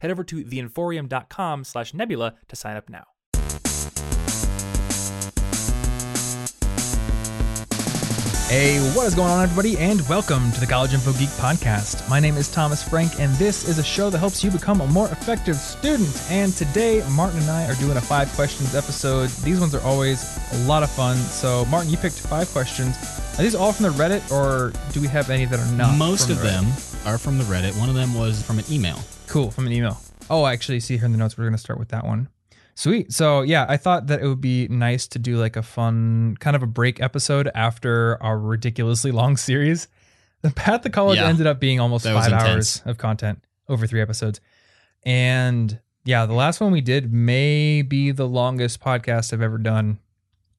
Head over to theinforium.com slash nebula to sign up now. Hey, what is going on, everybody, and welcome to the College Info Geek Podcast. My name is Thomas Frank, and this is a show that helps you become a more effective student. And today, Martin and I are doing a five questions episode. These ones are always a lot of fun. So, Martin, you picked five questions. Are these all from the Reddit, or do we have any that are not? Most from of the Reddit? them are from the Reddit. One of them was from an email. Cool, from an email. Oh, I actually see here in the notes we're going to start with that one. Sweet. So, yeah, I thought that it would be nice to do like a fun kind of a break episode after our ridiculously long series. The Path to College Yeah. ended up being almost five hours of content over three episodes. And yeah, the last one we did may be the longest podcast I've ever done,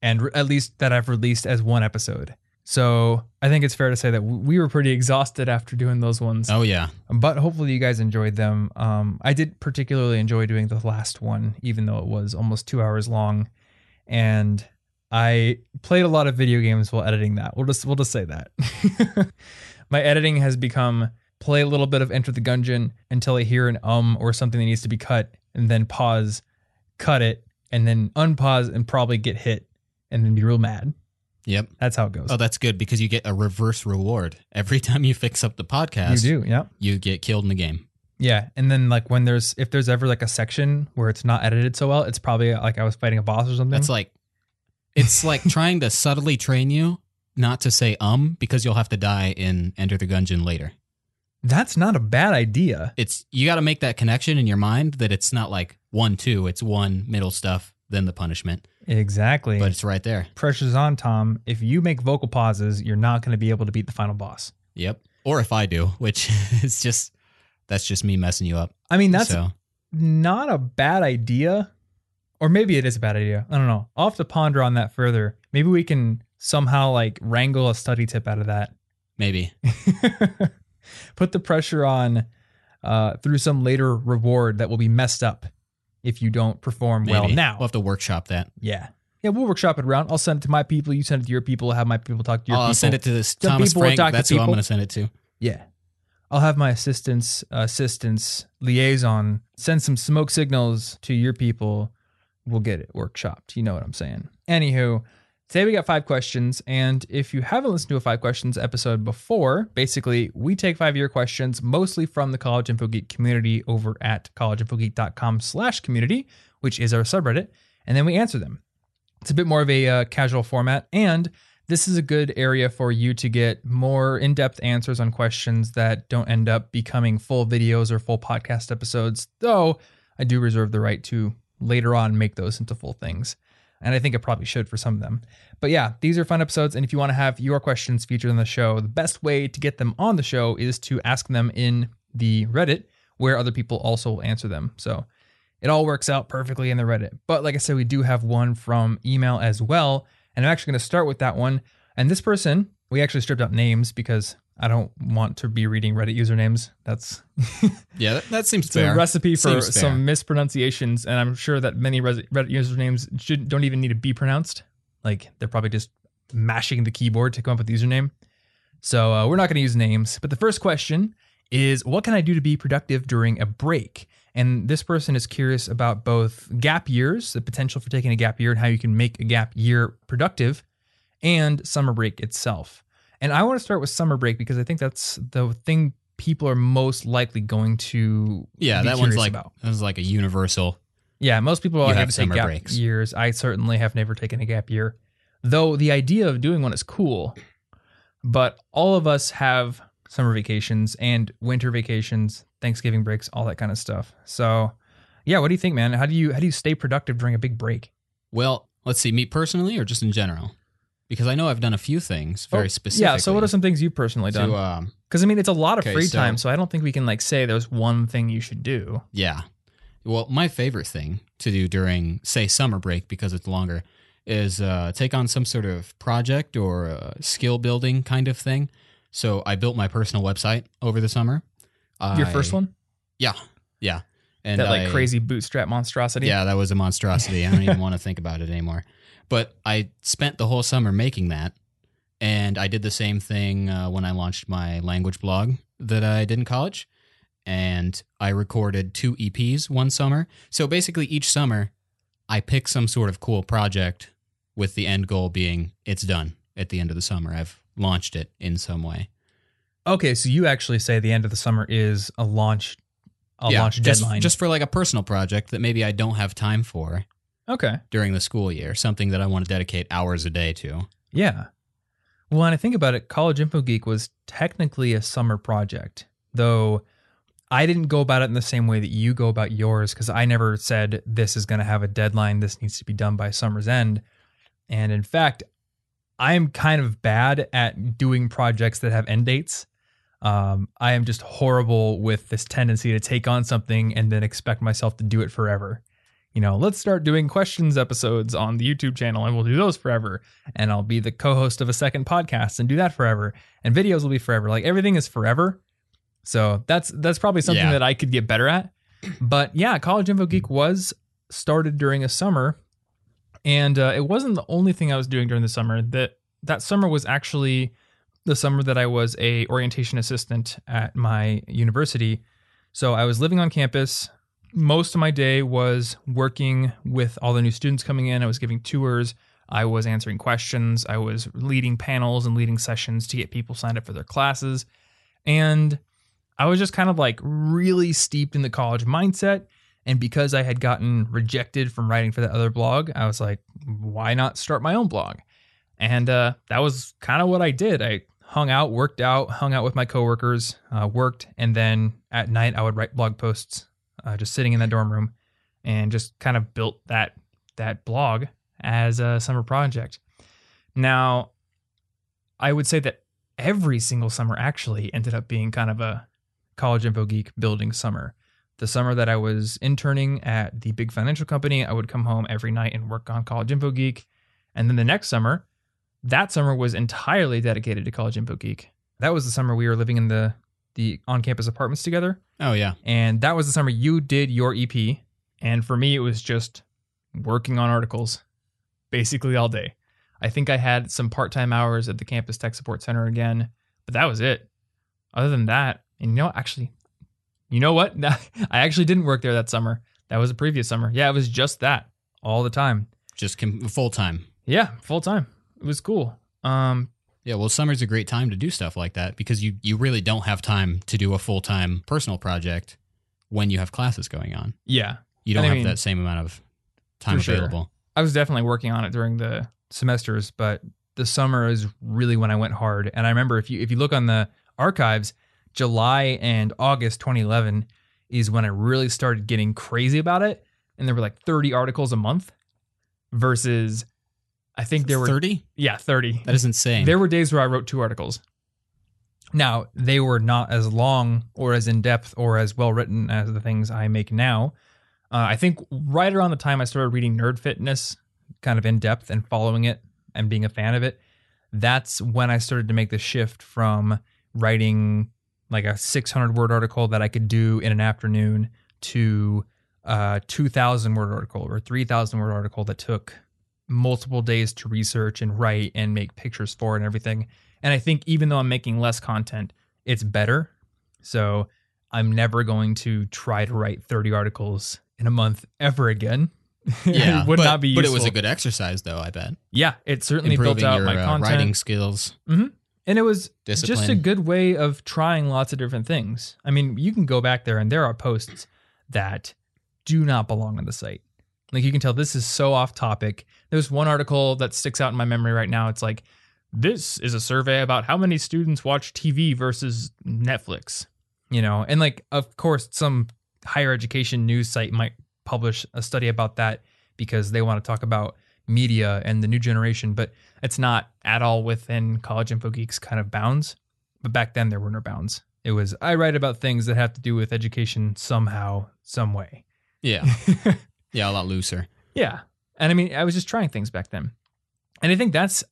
and re- at least that I've released as one episode. So I think it's fair to say that we were pretty exhausted after doing those ones Oh yeah, but hopefully you guys enjoyed them. Um, I did particularly enjoy doing the last one, even though it was almost two hours long, and I played a lot of video games while editing that. We'll just we'll just say that. My editing has become play a little bit of Enter the Gungeon until I hear an um or something that needs to be cut, and then pause, cut it, and then unpause and probably get hit, and then be real mad. Yep. That's how it goes. Oh, that's good because you get a reverse reward every time you fix up the podcast, you do, yeah. You get killed in the game. Yeah, and then like when there's if there's ever like a section where it's not edited so well, it's probably like I was fighting a boss or something. That's like, it's like trying to subtly train you not to say um because you'll have to die in Enter the Gungeon later. That's not a bad idea. It's you got to make that connection in your mind that it's not like one two. It's one middle stuff then the punishment, Exactly. but it's right there. Pressure's on, Tom. If you make vocal pauses, you're not going to be able to beat the final boss. Yep. Or if I do, which is just that's just me messing you up. I mean, that's so not a bad idea. Or maybe it is a bad idea. I don't know. I'll have to ponder on that further. Maybe we can somehow like wrangle a study tip out of that. maybe. Put the pressure on uh, through some later reward that will be messed up if you don't perform Maybe. well now. we'll have to workshop that. Yeah. Yeah, we'll workshop it around. I'll send it to my people. You send it to your people. Have my people talk to your I'll people. send it to this Some Thomas people Frank. talk to That's who I'm going to send it to. Yeah. I'll have my assistants, assistants liaison send some smoke signals to your people. We'll get it workshopped. You know what I'm saying. Anywho, today we got five questions. And if you haven't listened to a five questions episode before, basically we take five year questions mostly from the College Info Geek community over at collegeinfogeek.com slash community, which is our subreddit. And then we answer them. It's a bit more of a uh, casual format, and this is a good area for you to get more in depth answers on questions that don't end up becoming full videos or full podcast episodes, though I do reserve the right to later on make those into full things. And I think it probably should for some of them. But yeah, these are fun episodes. And if you want to have your questions featured on the show, the best way to get them on the show is to ask them in the Reddit, where other people also will answer them. So it all works out perfectly in the Reddit. But like I said, we do have one from email as well. And I'm actually going to start with that one. And this person, we actually stripped out names because I don't want to be reading Reddit usernames. That's Yeah, that, that seems it's a recipe for Seems fair. some mispronunciations. And I'm sure that many Reddit usernames should, don't even need to be pronounced. Like they're probably just mashing the keyboard to come up with the username. So uh, we're not going to use names. But the first question is what can I do to be productive during a break? And this person is curious about both gap years, the potential for taking a gap year, and how you can make a gap year productive, and summer break itself. And I want to start with summer break because I think that's the thing people are most likely going to yeah, that one's like about. that was like a universal. Yeah, most people have going to take summer gap breaks. years. I certainly have never taken a gap year, though the idea of doing one is cool. But all of us have summer vacations and winter vacations, Thanksgiving breaks, all that kind of stuff. So, yeah, what do you think, man? How do you how do you stay productive during a big break? Well, let's see, me personally or just in general. Because I know I've done a few things very Oh, specific. Yeah. So what are some things you've personally done? to, um, Because I mean, it's a lot of free so- time, so I don't think we can like say there's one thing you should do. Yeah. Well, my favorite thing to do during, say, summer break because it's longer, is uh, take on some sort of project or uh, skill building kind of thing. So I built my personal website over the summer. Your I- first one, Yeah, yeah. And that like I- crazy bootstrap monstrosity. Yeah, that was a monstrosity. I don't even want to think about it anymore. But I spent the whole summer making that, and I did the same thing uh, when I launched my language blog that I did in college. And I recorded two EPs one summer. So basically, each summer, I pick some sort of cool project with the end goal being it's done at the end of the summer. I've launched it in some way. Okay, so you actually say the end of the summer is a launch, a Yeah, launch just, deadline. Just for like a personal project that maybe I don't have time for okay. during the school year, something that I want to dedicate hours a day to. Yeah. Well, when I think about it, College Info Geek was technically a summer project, though I didn't go about it in the same way that you go about yours because I never said this is going to have a deadline. This needs to be done by summer's end. And in fact, I'm kind of bad at doing projects that have end dates. Um, I am just horrible with this tendency to take on something and then expect myself to do it forever. You know, let's start doing questions episodes on the YouTube channel and we'll do those forever and I'll be the co-host of a second podcast and do that forever. And videos will be forever. Like everything is forever. So that's that's probably something Yeah. that I could get better at. But yeah, College Info Geek was started during a summer, and uh, it wasn't the only thing I was doing during the summer. That that summer was actually the summer that I was a orientation assistant at my university. So I was living on campus. Most of my day was working with all the new students coming in. I was giving tours. I was answering questions. I was leading panels and leading sessions to get people signed up for their classes. And I was just kind of like really steeped in the college mindset. And because I had gotten rejected from writing for that other blog, I was like, why not start my own blog? And uh, that was kind of what I did. I hung out, worked out, hung out with my coworkers, uh, worked, and then at night I would write blog posts, uh, just sitting in that dorm room, and just kind of built that that blog as a summer project. Now, I would say that every single summer actually ended up being kind of a college info geek building summer. The summer that I was interning at the big financial company, I would come home every night and work on College Info Geek. And then the next summer, that summer was entirely dedicated to College Info Geek. That was the summer we were living in the the on-campus apartments together, Oh, yeah. and that was the summer you did your EP. And for me, it was just working on articles basically all day. I think I had some part-time hours at the campus tech support center again, but that was it. Other than that, and you know, actually, you know what? I actually didn't work there that summer. That was the previous summer. Yeah, it was just that all the time. Just full time. Yeah, full time. It was cool. Um, Yeah, well, summer's a great time to do stuff like that because you, you really don't have time to do a full time personal project when you have classes going on. yeah, You don't I have mean, that same amount of time for sure. available. I was definitely working on it during the semesters, but the summer is really when I went hard. And I remember if you if you look on the archives, July and August 2011 is when I really started getting crazy about it. And there were like 30 articles a month versus I think there were 30? yeah, 30. That is insane. There were days where I wrote two articles. Now, they were not as long or as in depth or as well written as the things I make now. Uh, I think right around the time I started reading Nerd Fitness, kind of in depth and following it and being a fan of it, that's when I started to make the shift from writing like a 600 word article that I could do in an afternoon to a 2,000 word article or 3,000 word article that took multiple days to research and write and make pictures for and everything. And I think even though I'm making less content, it's better. So I'm never going to try to write 30 articles in a month ever again. yeah, it would but, not be But it was a good exercise, though. I bet yeah, it certainly improving built out your my uh, writing skills, and it was discipline. just a good way of trying lots of different things. I mean, you can go back there and there are posts that do not belong on the site. Like you can tell this is so off topic. There's one article that sticks out in my memory right now. It's like, this is a survey about how many students watch TV versus Netflix. You know, and like, of course, some higher education news site might publish a study about that because they want to talk about media and the new generation, but it's not at all within College Info Geeks kind of bounds. But back then there were no bounds. It was I write about things that have to do with education somehow, some way. Yeah. yeah, a lot looser. Yeah. And I mean, I was just trying things back then. And I think that's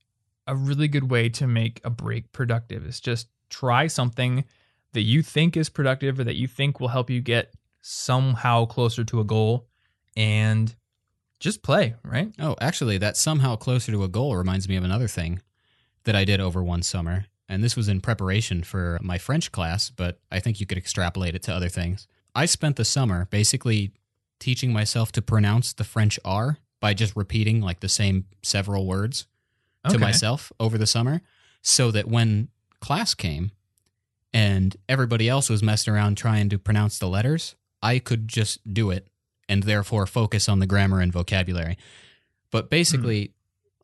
a really good way to make a break productive is just try something that you think is productive or that you think will help you get somehow closer to a goal and just play, right? Oh, actually, that somehow closer to a goal reminds me of another thing that I did over one summer. And this was in preparation for my French class, but I think you could extrapolate it to other things. I spent the summer basically teaching myself to pronounce the French R by just repeating like the same several words to myself over the summer so that when class came and everybody else was messing around trying to pronounce the letters, I could just do it and therefore focus on the grammar and vocabulary. But hmm. basically,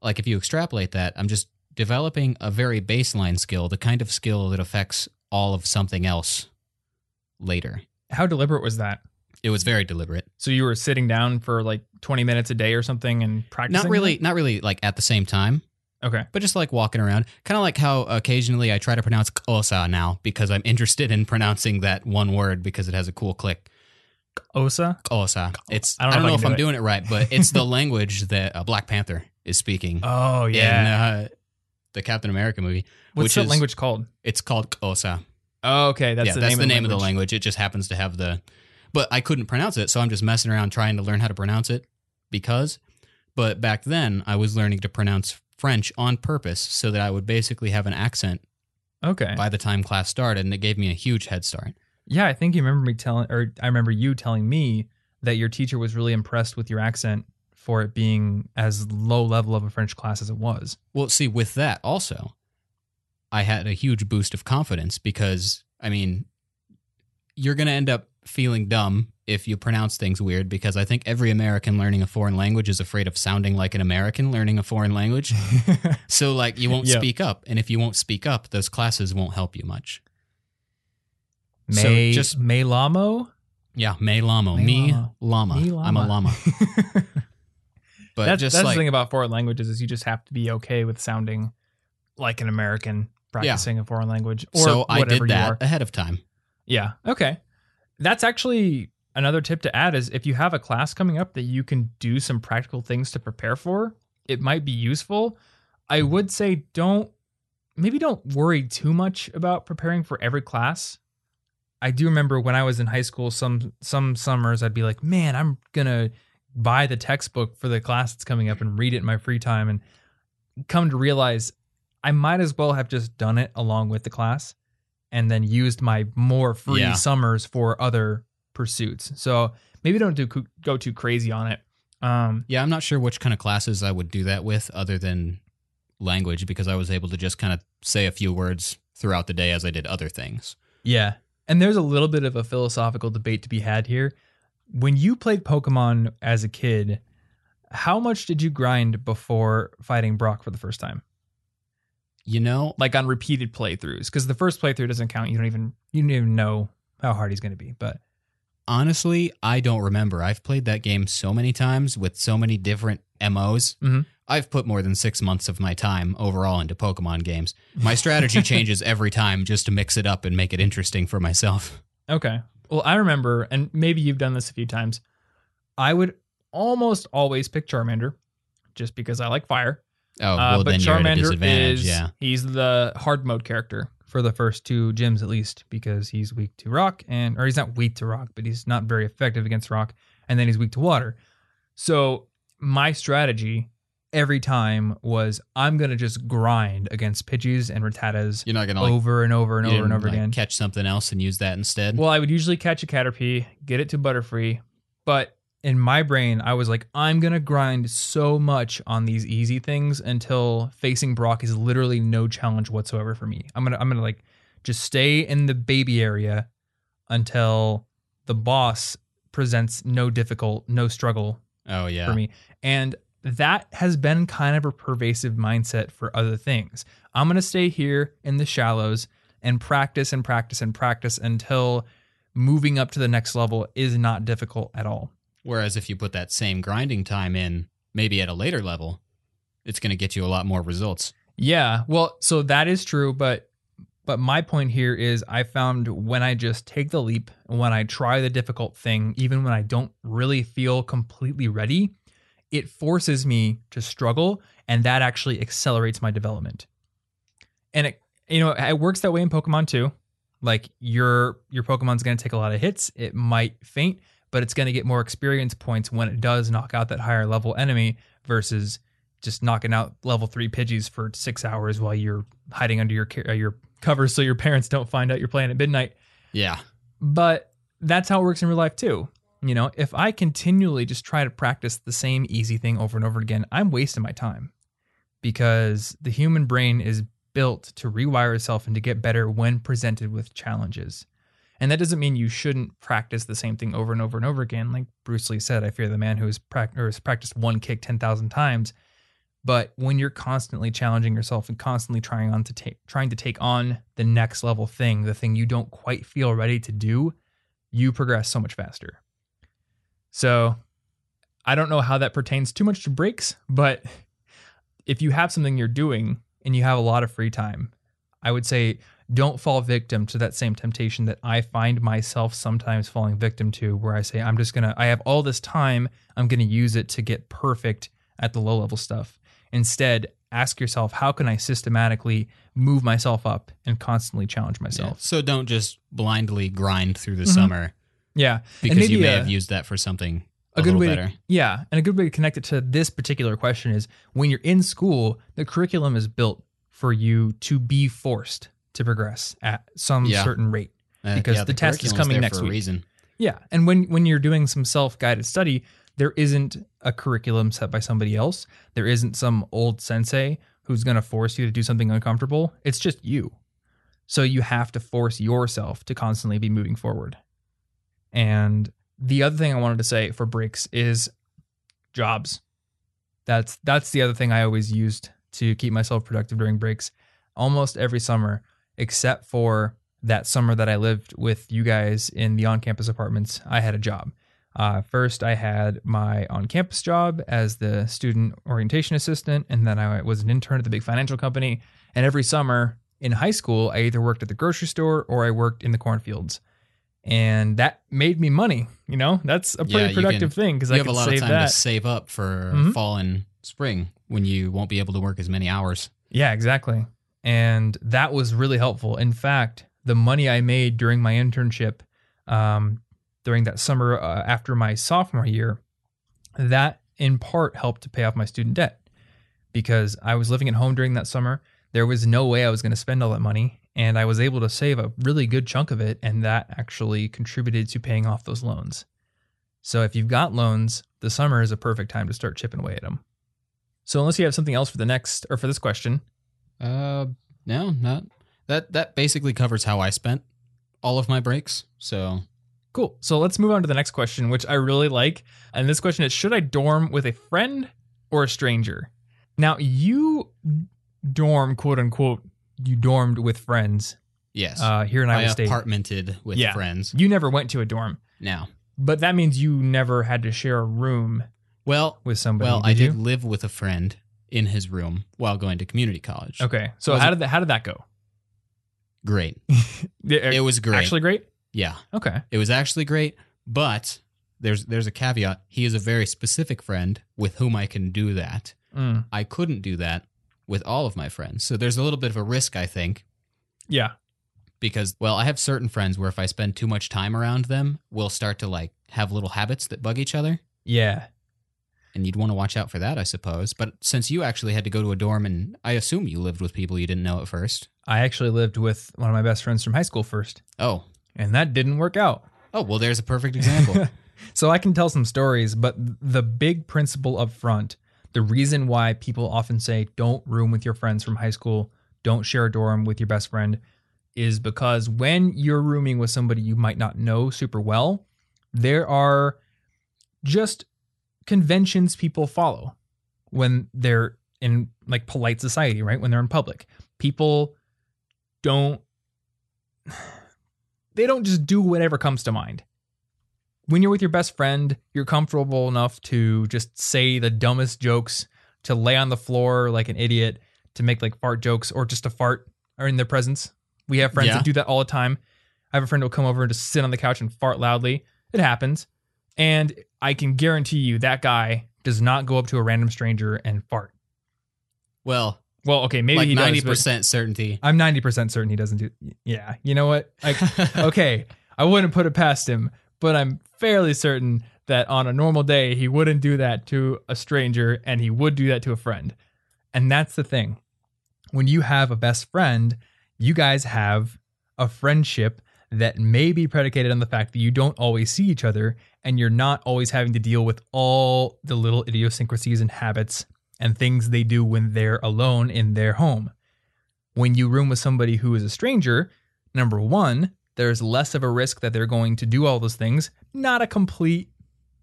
like if you extrapolate that, I'm just developing a very baseline skill, the kind of skill that affects all of something else later. How deliberate was that? It was very deliberate. So you were sitting down for like 20 minutes a day or something and practicing? Not really, not really like at the same time. Okay. but just like walking around, kind of like how occasionally I try to pronounce "Xhosa" now because I'm interested in pronouncing that one word because it has a cool click. Osa? "Xhosa." It's I I don't don't, know know if if can I'm it. doing it right, but it's the language that uh, Black Panther is speaking Oh, in yeah. uh, the Captain America movie. What's which that is- language called? It's called "Xhosa." Oh, okay. That's yeah, the that's name, the of, the name of the language. language. It just happens to have the, but I couldn't pronounce it, so I'm just messing around trying to learn how to pronounce it because. But back then, I was learning to pronounce French on purpose so that I would basically have an accent Okay. by the time class started, and it gave me a huge head start. Yeah, I think you remember me telling, or I remember you telling me that your teacher was really impressed with your accent for it being as low level of a French class as it was. Well, see, with that also, I had a huge boost of confidence because, I mean, you're going to end up feeling dumb if you pronounce things weird because I think every American learning a foreign language is afraid of sounding like an American learning a foreign language. so, like, you won't Yep. speak up. And if you won't speak up, those classes won't help you much. So just- May Lamo. Yeah, me lamo. Me Me llama. llama. Me I'm a llama. But that's just that's like, the thing about foreign languages is you just have to be okay with sounding like an American practicing a foreign language. Or so I whatever did that ahead of time. Yeah. Okay. That's actually another tip to add is if you have a class coming up that you can do some practical things to prepare for, it might be useful. I mm-hmm. would say don't maybe don't worry too much about preparing for every class. I do remember when I was in high school some some summers I'd be like, "Man, I'm going to buy the textbook for the class that's coming up and read it in my free time and come to realize I might as well have just done it along with the class and then used my more free Yeah. summers for other pursuits. So maybe don't do go too crazy on it. Um, Yeah, I'm not sure which kind of classes I would do that with other than language because I was able to just kind of say a few words throughout the day as I did other things. yeah, and there's a little bit of a philosophical debate to be had here. When you played Pokemon as a kid, how much did you grind before fighting Brock for the first time? You know, Like on repeated playthroughs, because the first playthrough doesn't count. You don't even you don't even know how hard he's going to be. But honestly, I don't remember. I've played that game so many times with so many different MOs. Mhm. I've put more than six months of my time overall into Pokemon games. My strategy changes every time just to mix it up and make it interesting for myself. Okay. Well, I remember, and maybe you've done this a few times. I would almost always pick Charmander, just because I like fire. Oh, Uh, but then you're at a Charmander is yeah. he's the hard mode character for the first two gyms at least, because he's weak to rock and or he's not weak to rock, but he's not very effective against rock, and then he's weak to water. So my strategy every time was I'm gonna just grind against Pidgeys and Rattatas You're not going to like, over and over and over and over like, again. catch something else and use that instead. Well, I would usually catch a Caterpie, get it to Butterfree, but in my brain, I was like, I'm gonna grind so much on these easy things until facing Brock is literally no challenge whatsoever for me. I'm gonna, I'm gonna like just stay in the baby area until the boss presents no difficult, no struggle oh, yeah. for me. And that has been kind of a pervasive mindset for other things. I'm going to stay here in the shallows and practice and practice and practice until moving up to the next level is not difficult at all. Whereas if you put that same grinding time in, maybe at a later level, it's going to get you a lot more results. Yeah. Well, so that is true, but but my point here is I found when I just take the leap, when I try the difficult thing, even when I don't really feel completely ready, it forces me to struggle and that actually accelerates my development. And it you know, it works that way in Pokemon too. Like your your Pokemon's going to take a lot of hits, it might faint, but it's going to get more experience points when it does knock out that higher level enemy versus just knocking out level 3 Pidgeys for 6 hours while you're hiding under your uh, your cover so your parents don't find out you're playing at midnight. Yeah. But that's how it works in real life too. You know, if I continually just try to practice the same easy thing over and over again, I'm wasting my time because the human brain is built to rewire itself and to get better when presented with challenges. And that doesn't mean you shouldn't practice the same thing over and over and over again. Like Bruce Lee said, I fear the man who has, prac- or has practiced one kick 10,000 times. But when you're constantly challenging yourself and constantly trying on to trying to take on the next level thing, the thing you don't quite feel ready to do, you progress so much faster. So, I don't know how that pertains too much to breaks, but if you have something you're doing and you have a lot of free time, I would say don't fall victim to that same temptation that I find myself sometimes falling victim to, where I say, I'm just gonna, I have all this time, I'm gonna use it to get perfect at the low level stuff. Instead, ask yourself, how can I systematically move myself up and constantly challenge Yeah. myself? So don't just blindly grind through the Mhm. summer Yeah. because you may a- have used that for something a, a good little way better. to yeah and a good way to connect it to this particular question is when you're in school the curriculum is built for you to be forced to progress at some Yeah. certain rate. Uh, because yeah, the test is coming next week. reason. yeah and when when you're doing some self-guided study there isn't a curriculum set by somebody else. There isn't some old sensei who's going to force you to do something uncomfortable. It's just you. So you have to force yourself to constantly be moving forward. And the other thing i wanted to say for breaks is jobs. That's that's the other thing i always used to keep myself productive during breaks. Almost every summer except for that summer that i lived with you guys in the on-campus apartments i had a job uh, first i had my on-campus job as the student orientation assistant and then i was an intern at the big financial company and every summer in high school i either worked at the grocery store or i worked in the cornfields and that made me money you know that's a pretty you productive thing because i have could a lot save of time that to save up for Mhm. fall and spring when you won't be able to work as many hours. Yeah, exactly. And that was really helpful. In fact, the money I made during my internship, um, during that summer uh, after my sophomore year, that in part helped to pay off my student debt because I was living at home during that summer. There was no way I was going to spend all that money. And I was able to save a really good chunk of it. And that actually contributed to paying off those loans. So if you've got loans, the summer is a perfect time to start chipping away at them. So unless you have something else for the next or for this question, Uh, no, not that. That basically covers how I spent all of my breaks. So Cool. So let's move on to the next question, which I really like. And this question is Should I dorm with a friend or a stranger? Now, you dorm, quote unquote, you dormed with friends yes, uh, here in I Iowa State. apartmented with Yeah. friends. You never went to a dorm, Now, but that means you never had to share a room well, with somebody. well, did I did you? live with a friend in his room while going to community college. Okay. So how did that, how did that go? Great. It, It was great. Actually, great. yeah, Okay. it was actually great. But there's there's a caveat. He is a very specific friend with whom I can do that. Mm. I couldn't do that with all of my friends. So there's a little bit of a risk, I think, Yeah. because well, I have certain friends where if I spend too much time around them, we'll start to like have little habits that bug each other. Yeah. And you'd want to watch out for that, I suppose. But since you actually had to go to a dorm and I assume you lived with people you didn't know at first. I actually lived with one of my best friends from high school first, Oh. and that didn't work out. Oh, well there's a perfect example. so I can tell some stories, but the big principle up front, the reason why people often say don't room with your friends from high school, don't share a dorm with your best friend, is because when you're rooming with somebody you might not know super well, there are just conventions people follow when they're in like polite society, right? When they're in public. People don't they don't just do whatever comes to mind when you're with your best friend, you're comfortable enough to just say the dumbest jokes to lay on the floor like an idiot, to make like fart jokes, or just to fart or in their presence. We have friends Yeah. that do that all the time. I have a friend who'll come over and just sit on the couch and fart loudly. It happens. And I can guarantee you that guy does not go up to a random stranger and fart. Well, Well, okay, maybe like he ninety percent certainty. I'm 90% certain he doesn't do. Yeah, you know what? Like, okay, I wouldn't put it past him, but I'm fairly certain that on a normal day he wouldn't do that to a stranger and he would do that to a friend. And that's the thing. When you have a best friend, you guys have a friendship that may be predicated on the fact that you don't always see each other and you're not always having to deal with all the little idiosyncrasies and habits and things they do when they're alone in their home. When you room with somebody who is a stranger, number one, there's less of a risk that they're going to do all those things. Not a complete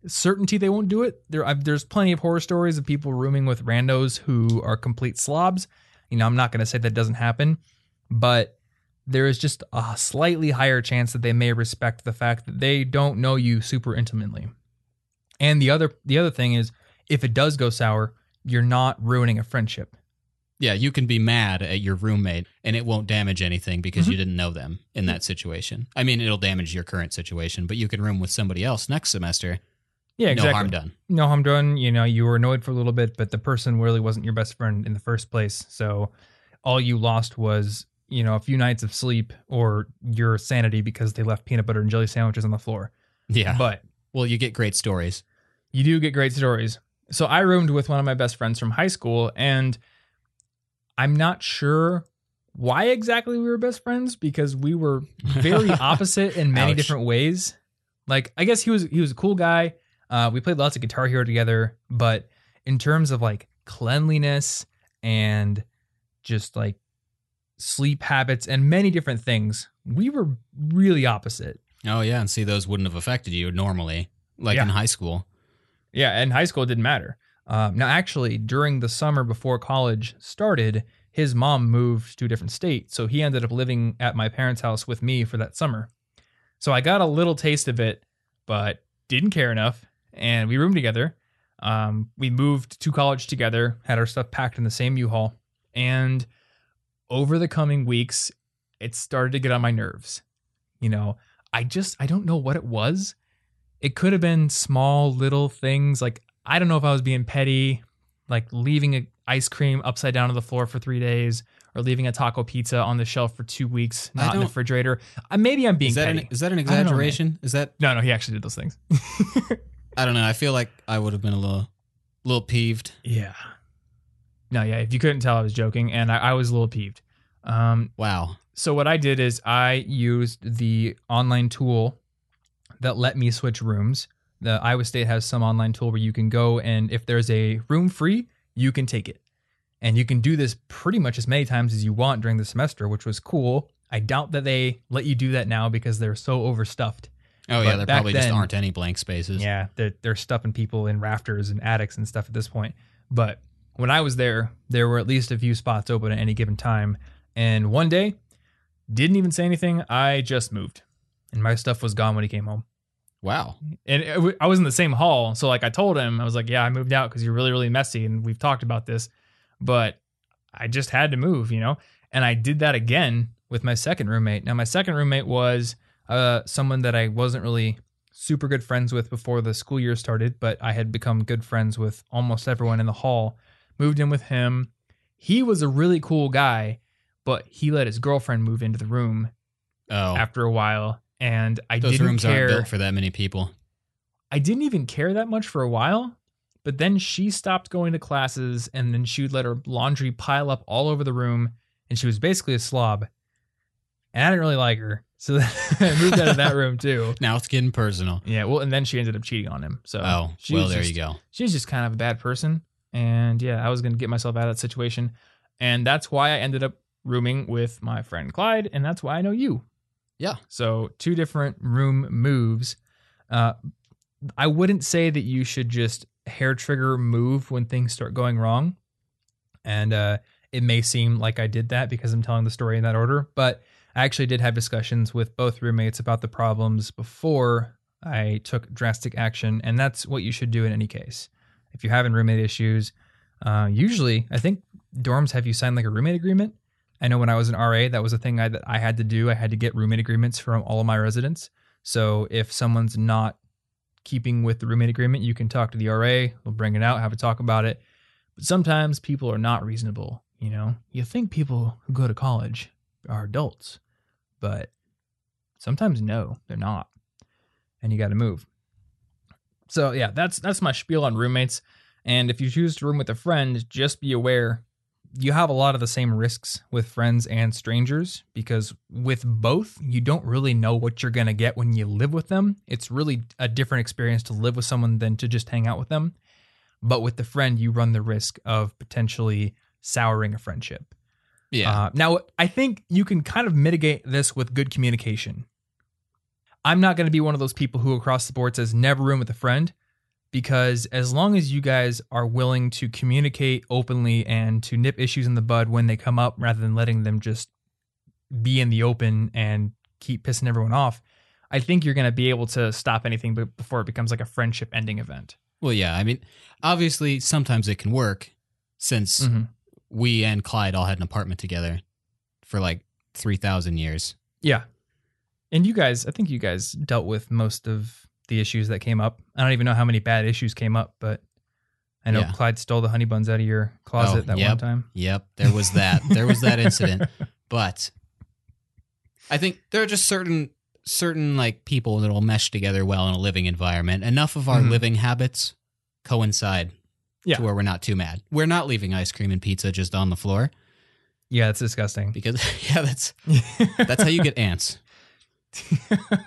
certainty they won't do it. There, I've, there's plenty of horror stories of people rooming with randos who are complete slobs. You know, I'm not going to say that doesn't happen, but there is just a slightly higher chance that they may respect the fact that they don't know you super intimately. And the other, the other thing is, if it does go sour, you're not ruining a friendship. Yeah, you can be mad at your roommate and it won't damage anything because Mm-hmm. you didn't know them in that situation. I mean, it'll damage your current situation, but you can room with somebody else next semester. Yeah, exactly. No harm done. no harm done. You know, you were annoyed for a little bit, but the person really wasn't your best friend in the first place. So all you lost was, you know, a few nights of sleep or your sanity because they left peanut butter and jelly sandwiches on the floor. Yeah. But well, you get great stories. you do get great stories. So I roomed with one of my best friends from high school, and I'm not sure why exactly we were best friends because we were very opposite in many Ouch. different ways. Like I guess he was he was a cool guy. Uh, we played lots of Guitar Hero together, but in terms of like cleanliness and just like sleep habits and many different things, we were really opposite. Oh, yeah. And see, those wouldn't have affected you normally, like Yeah. in high school. Yeah, in high school it didn't matter. Um, now, actually, during the summer before college started, his mom moved to a different state, so he ended up living at my parents' house with me for that summer. So I got a little taste of it, but didn't care enough, and we roomed together. Um, we moved to college together, had our stuff packed in the same U-Haul, and over the coming weeks, it started to get on my nerves. You know, I just I don't know what it was it could have been small little things like i don't know if i was being petty like leaving a ice cream upside down on the floor for three days or leaving a taco pizza on the shelf for two weeks not in the refrigerator uh, maybe i'm being Is that, petty an, is that an don't know, exaggeration? Is that, no no he actually did those things I don't know. I feel like I would have been a little, little peeved. yeah no yeah if you couldn't tell i was joking and i, I was a little peeved um, Wow. so what I did is I used the online tool that let me switch rooms. The Iowa State has some online tool where you can go and if there's a room free, you can take it. And you can do this pretty much as many times as you want during the semester, which was cool. I doubt that they let you do that now because they're so overstuffed. Oh, But yeah. There probably just aren't any blank spaces. Yeah, they're they're stuffing people in rafters and attics and stuff at this point. But when I was there, there were at least a few spots open at any given time. And one day, didn't even say anything. I just moved, and my stuff was gone when he came home. Wow. And it I was in the same hall, so like I told him, I was like, "Yeah, I moved out because you're really really messy, and we've talked about this." But I just had to move, you know. And I did that again with my second roommate. Now my second roommate was uh, someone that I wasn't really super good friends with before the school year started, but I had become good friends with almost everyone in the hall. Moved in with him. He was a really cool guy, but he let his girlfriend move into the room Oh, after a while, and I those didn't care. Those rooms care. aren't built for that many people. I didn't even care that much for a while, but then she stopped going to classes and then she would let her laundry pile up all over the room and she was basically a slob. And I didn't really like her. So I moved out of that room too. Now it's getting personal. Yeah, well, and then she ended up cheating on him. So Oh, well, there just- you go. She's just kind of a bad person. And yeah, I was going to get myself out of that situation. And that's why I ended up rooming with my friend Clyde. And that's why I know you. Yeah. So two different room moves. Uh, I wouldn't say that you should just hair trigger move when things start going wrong. And uh, it may seem like I did that because I'm telling the story in that order, but I actually did have discussions with both roommates about the problems before I took drastic action. And that's what you should do in any case. If you're having roommate issues, Uh, usually, I think dorms have you sign like a roommate agreement. I know when I was an RA, that was a thing I, that I had to do. I had to get roommate agreements from all of my residents. So if someone's not keeping with the roommate agreement, you can talk to the RA. We'll bring it out, have a talk about it. But sometimes people are not reasonable. You know, you think people who go to college are adults, but sometimes no, they're not, and you got to move. So yeah, that's that's my spiel on roommates. And if you choose to room with a friend, just be aware you have a lot of the same risks with friends and strangers because with both, you don't really know what you're going to get when you live with them. It's really a different experience to live with someone than to just hang out with them. But with the friend, you run the risk of potentially souring a friendship. Yeah. Uh, now, I think you can kind of mitigate this with good communication. I'm not going to be one of those people who across the board says never room with a friend because as long as you guys are willing to communicate openly and to nip issues in the bud when they come up rather than letting them just be in the open and keep pissing everyone off, I think you're going to be able to stop anything before it becomes like a friendship ending event. Well, yeah. I mean, obviously, sometimes it can work since Mm-hmm. we and Clyde all had an apartment together for like 3,000 years. Yeah. And you guys, I think you guys dealt with most of the issues that came up. I don't even know how many bad issues came up, but I know Yeah. Clyde stole the honey buns out of your closet Oh, that one time. Yep, there was that. there was that incident. But I think there are just certain certain like people that will mesh together well in a living environment. Enough of our Mhm. living habits coincide Yeah. to where we're not too mad. We're not leaving ice cream and pizza just on the floor Yeah, it's disgusting. because yeah, that's that's how you get ants.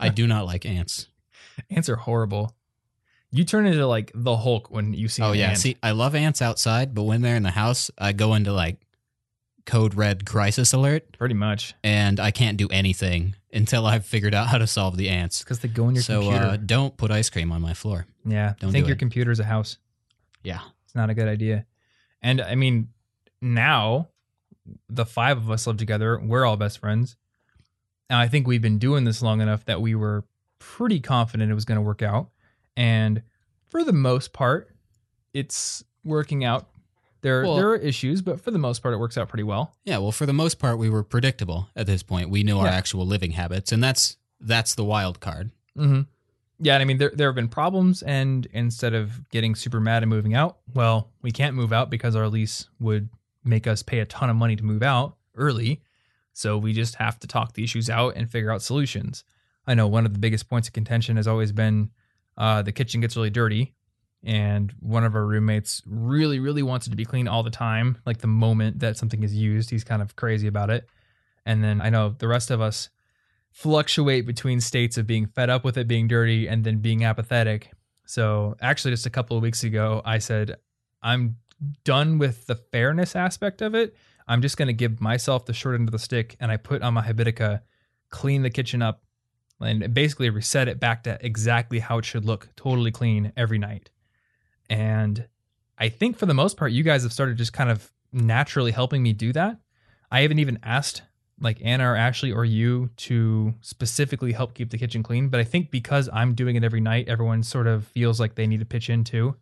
I do not like ants. Ants are horrible. You turn into like the Hulk when you see Oh yeah, ant. see, I love ants outside, but when they're in the house, I go into like code red crisis alert, pretty much and I can't do anything until I've figured out how to solve the ants. because they go in your so computer. uh, don't put ice cream on my floor. yeah, don't think do your it. computer's a house. Yeah, It's not a good idea. And I mean, now the five of us live together. We're all best friends. And I think we've been doing this long enough that we were pretty confident it was going to work out. And for the most part, it's working out. There, Well- there are issues, but for the most part, it works out pretty well. yeah. Well, for the most part, we were predictable at this point. We knew our Yeah. actual living habits, and that's that's the wild card. Mm-hmm. Yeah, and I mean, there there have been problems, and instead of getting super mad and moving out, well, we can't move out because our lease would make us pay a ton of money to move out early. So we just have to talk the issues out and figure out solutions. I know one of the biggest points of contention has always been uh, the kitchen gets really dirty, and one of our roommates really, really wants it to be clean all the time. Like the moment that something is used, he's kind of crazy about it. And then I know the rest of us fluctuate between states of being fed up with it being dirty and then being apathetic. So, actually, just a couple of weeks ago, I said, I'm done with the fairness aspect of it. I'm just going to give myself the short end of the stick. And I put on my Habitica, clean the kitchen up, and basically reset it back to exactly how it should look totally clean every night. And I think for the most part, you guys have started just kind of naturally helping me do that. I haven't even asked like Anna or Ashley or you to specifically help keep the kitchen clean. But I think because I'm doing it every night, everyone sort of feels like they need to pitch in too.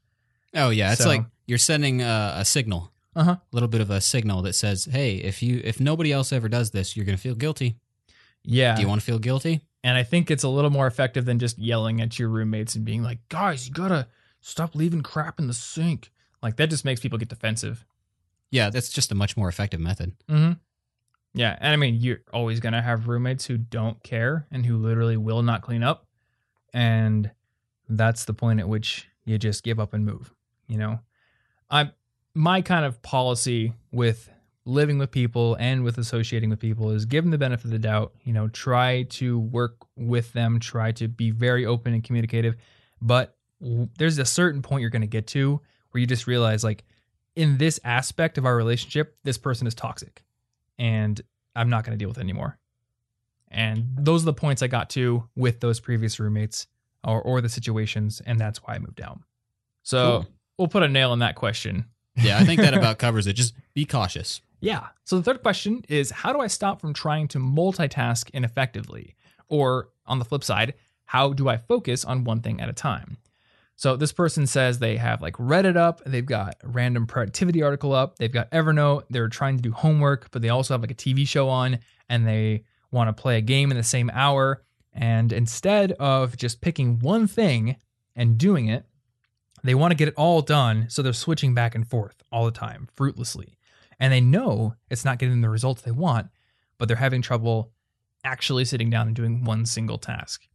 Oh yeah, it's So- like you're sending a, a signal, Uh-huh. a little bit of a signal that says, "Hey, if you if nobody else ever does this, you're gonna feel guilty. Yeah. Do you want to feel guilty? and I think it's a little more effective than just yelling at your roommates and being like, guys, you gotta stop leaving crap in the sink. Like that just makes people get defensive. Yeah, that's just a much more effective method. Mm-hmm. Yeah. And I mean, you're always going to have roommates who don't care and who literally will not clean up. And that's the point at which you just give up and move. You know, I, my kind of policy with living with people and with associating with people is give them the benefit of the doubt. You know, try to work with them, try to be very open and communicative. But there's a certain point you're going to get to where you just realize, like, in this aspect of our relationship, this person is toxic and I'm not going to deal with it anymore. And those are the points I got to with those previous roommates or, or the situations. And that's why I moved out. So Cool. we'll put a nail in that question. Yeah, I think that about covers it. Just be cautious. Yeah. So the third question is how do I stop from trying to multitask ineffectively? Or on the flip side, how do I focus on one thing at a time? So this person says they have like Reddit up, they've got a random productivity article up, they've got Evernote, they're trying to do homework, but they also have like a TV show on and they want to play a game in the same hour. And instead of just picking one thing and doing it, they want to get it all done. So they're switching back and forth all the time, fruitlessly. And they know it's not getting the results they want, but they're having trouble actually sitting down and doing one single task.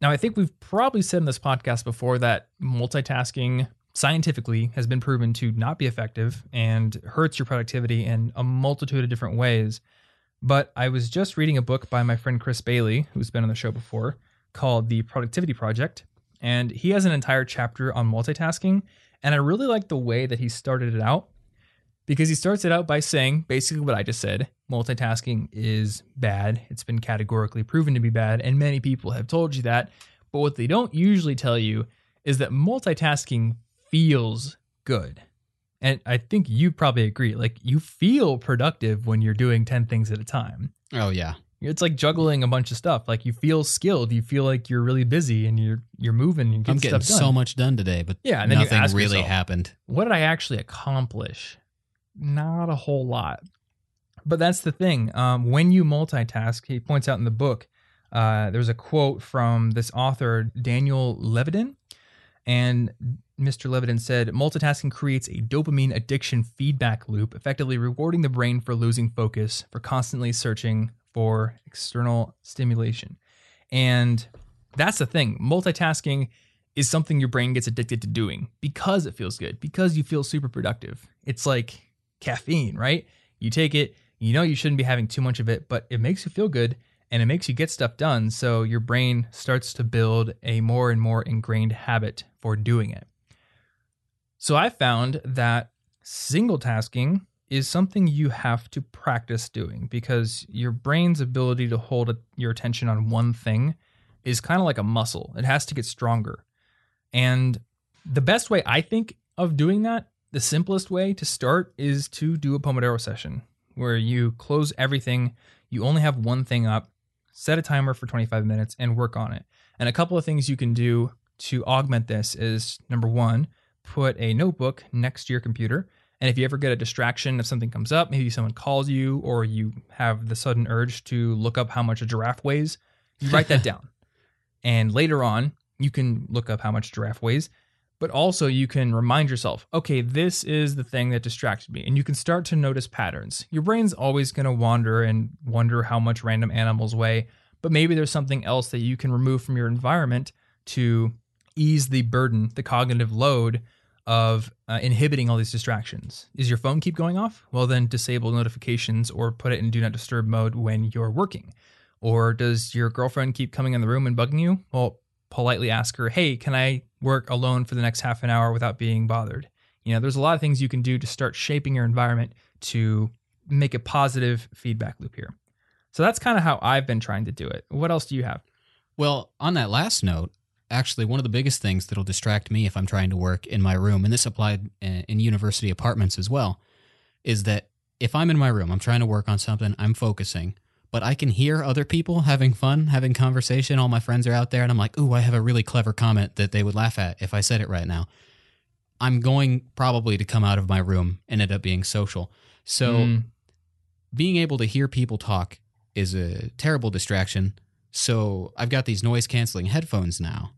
Now, I think we've probably said in this podcast before that multitasking scientifically has been proven to not be effective and hurts your productivity in a multitude of different ways. But I was just reading a book by my friend Chris Bailey, who's been on the show before, called The Productivity Project. And he has an entire chapter on multitasking. And I really like the way that he started it out because he starts it out by saying basically what I just said multitasking is bad. It's been categorically proven to be bad, and many people have told you that. But what they don't usually tell you is that multitasking feels good. And I think you probably agree. Like, you feel productive when you're doing 10 things at a time. Oh yeah. It's like juggling a bunch of stuff. Like you feel skilled. You feel like you're really busy and you're you're moving. You're I'm getting getting stuff done. so much done today, but Yeah, and then you nothing really yourself, happened. what did I actually accomplish? Not a whole lot. But that's the thing. Um, when you multitask, he points out in the book, uh, there's a quote from this author, Daniel Levitin. And Mr. Levitin said, multitasking creates a dopamine addiction feedback loop, effectively rewarding the brain for losing focus, for constantly searching for external stimulation. And that's the thing. Multitasking is something your brain gets addicted to doing because it feels good, because you feel super productive. It's like caffeine, right? You take it, you know you shouldn't be having too much of it, but it makes you feel good and it makes you get stuff done. So your brain starts to build a more and more ingrained habit for doing it. So I found that single tasking is something you have to practice doing because your brain's ability to hold your attention on one thing is kind of like a muscle. It has to get stronger. And the best way I think of doing that, the simplest way to start is to do a Pomodoro session where you close everything, you only have one thing up, set a timer for 25 minutes, and work on it. And a couple of things you can do to augment this is number one, put a notebook next to your computer. And if you ever get a distraction, if something comes up, maybe someone calls you or you have the sudden urge to look up how much a giraffe weighs, you write that down. And later on, you can look up how much a giraffe weighs, but also you can remind yourself, okay, this is the thing that distracted me. And you can start to notice patterns. Your brain's always going to wander and wonder how much random animals weigh, but maybe there's something else that you can remove from your environment to ease the burden, the cognitive load of uh, inhibiting all these distractions. Is your phone keep going off? Well, then disable notifications or put it in do not disturb mode when you're working. Or does your girlfriend keep coming in the room and bugging you? Well, politely ask her, hey, can I work alone for the next half an hour without being bothered? You know, there's a lot of things you can do to start shaping your environment to make a positive feedback loop here. So that's kind of how I've been trying to do it. What else do you have? Well, on that last note, actually, one of the biggest things that'll distract me if I'm trying to work in my room, and this applied in university apartments as well, is that if I'm in my room, I'm trying to work on something, I'm focusing, but I can hear other people having fun, having conversation. All my friends are out there, and I'm like, ooh, I have a really clever comment that they would laugh at if I said it right now. I'm going probably to come out of my room and end up being social. So, Mm, being able to hear people talk is a terrible distraction. So, I've got these noise canceling headphones now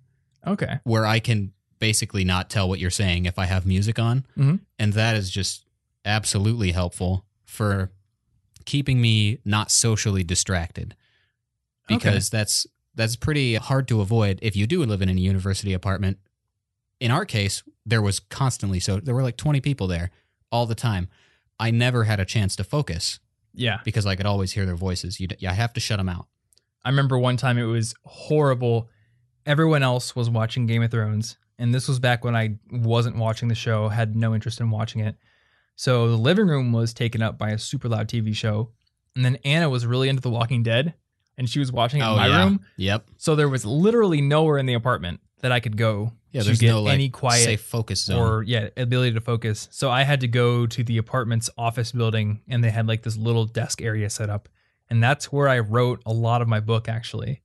okay. where I can basically not tell what you're saying if I have music on. Mhm. And that is just absolutely helpful for keeping me not socially distracted. Because that's that's pretty hard to avoid if you do live in a university apartment. In our case, there was constantly so there were like 20 people there all the time. I never had a chance to focus Yeah. because I could always hear their voices. You I have to shut them out. I remember one time it was horrible. Everyone else was watching Game of Thrones, and this was back when I wasn't watching the show, had no interest in watching it. So the living room was taken up by a super loud TV show, and then Anna was really into The Walking Dead, and she was watching it in oh, my Oh, yeah. room. Yep. So there was literally nowhere in the apartment that I could go Yeah, to get no like any quiet safe focus zone. or yeah ability to focus so i had to go to the apartment's office building and they had like this little desk area set up and that's where i wrote a lot of my book actually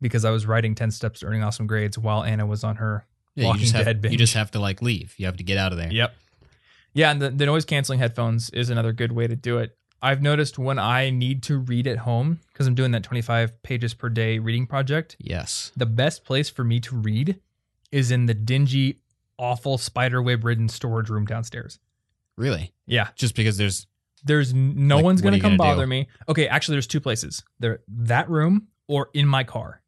because i was writing 10 steps to earning awesome grades while anna was on her Yeah, Walking you just have, Dead You just have to like leave. You have to get out of there. Yep. Yeah, and the, the noise canceling headphones is another good way to do it. I've noticed when I need to read at home, because I'm doing that 25 pages per day reading project, Yes. the best place for me to read is in the dingy, awful spiderweb ridden storage room downstairs. Really? Yeah. Just because there's There's no Like, one's gonna come gonna bother do? me. Okay, actually there's two places. There that room or in my car.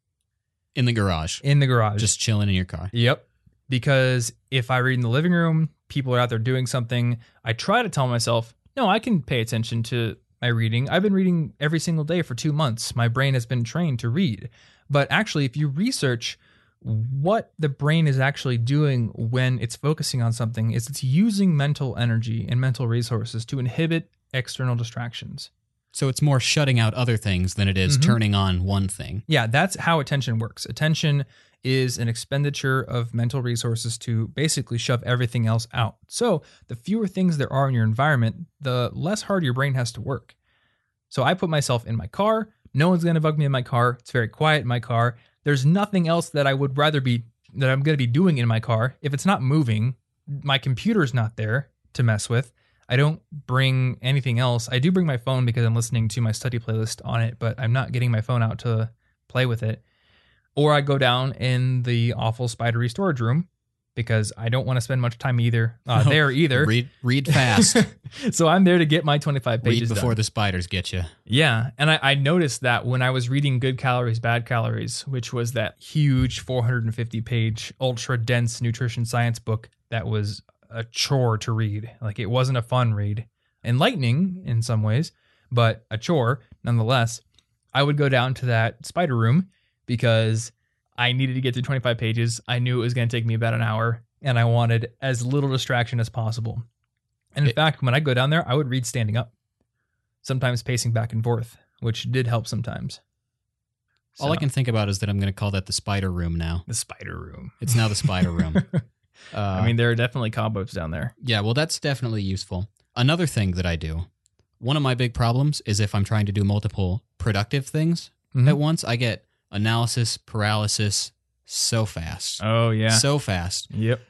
in the garage, In the garage. just chilling in your car. Yep. Because if I read in the living room, people are out there doing something. I try to tell myself, no, I can pay attention to my reading. I've been reading every single day for two months. My brain has been trained to read. But actually, if you research what the brain is actually doing when it's focusing on something, is it's using mental energy and mental resources to inhibit external distractions. So it's more shutting out other things than it is Mhm. turning on one thing. Yeah, that's how attention works. Attention is an expenditure of mental resources to basically shove everything else out. So, the fewer things there are in your environment, the less hard your brain has to work. So, I put myself in my car. No one's going to bug me in my car. It's very quiet in my car. There's nothing else that I would rather be that I'm going to be doing in my car. If it's not moving, my computer's not there to mess with. I don't bring anything else. I do bring my phone because I'm listening to my study playlist on it, but I'm not getting my phone out to play with it. Or I go down in the awful spidery storage room because I don't want to spend much time either uh, No, there either. Read read fast. so I'm there to get my 25 read pages before done. the spiders get you. Yeah, and I, I noticed that when I was reading Good Calories, Bad Calories, which was that huge 450 page, ultra dense nutrition science book that was a chore to read. Like it wasn't a fun read, enlightening in some ways, but a chore nonetheless. I would go down to that spider room because I needed to get through 25 pages. I knew it was going to take me about an hour, and I wanted as little distraction as possible. And in It- fact, when I go down there, I would read standing up sometimes pacing back and forth, which did help sometimes. All I can think about is that I'm going to call that the spider room now. the spider room. It's now the spider room. Uh, I mean, there are definitely cobwebs down there. yeah, well, that's definitely useful. Another thing that I do, one of my big problems is if I'm trying to do multiple productive things Mhm. at once, I get analysis paralysis so fast. Oh yeah. So fast. yep.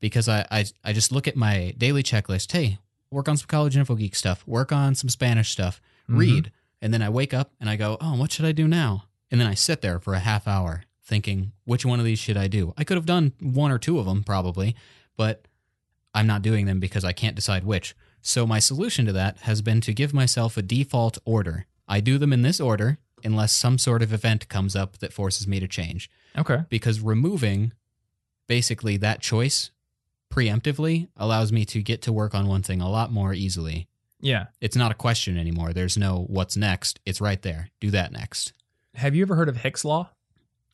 because I, I I just look at my daily checklist. Hey, work on some college info geek stuff. Work on some Spanish stuff. Mhm. Read, and then I wake up and I go, oh, what should I do now? And then I sit there for a half hour thinking, which one of these should I do? I could have done one or two of them probably, but I'm not doing them because I can't decide which. So my solution to that has been to give myself a default order. I do them in this order unless some sort of event comes up that forces me to change Okay. because removing basically that choice preemptively allows me to get to work on one thing a lot more easily. Yeah. It's not a question anymore. There's no what's next. It's right there. Do that next. Have you ever heard of Hick's law?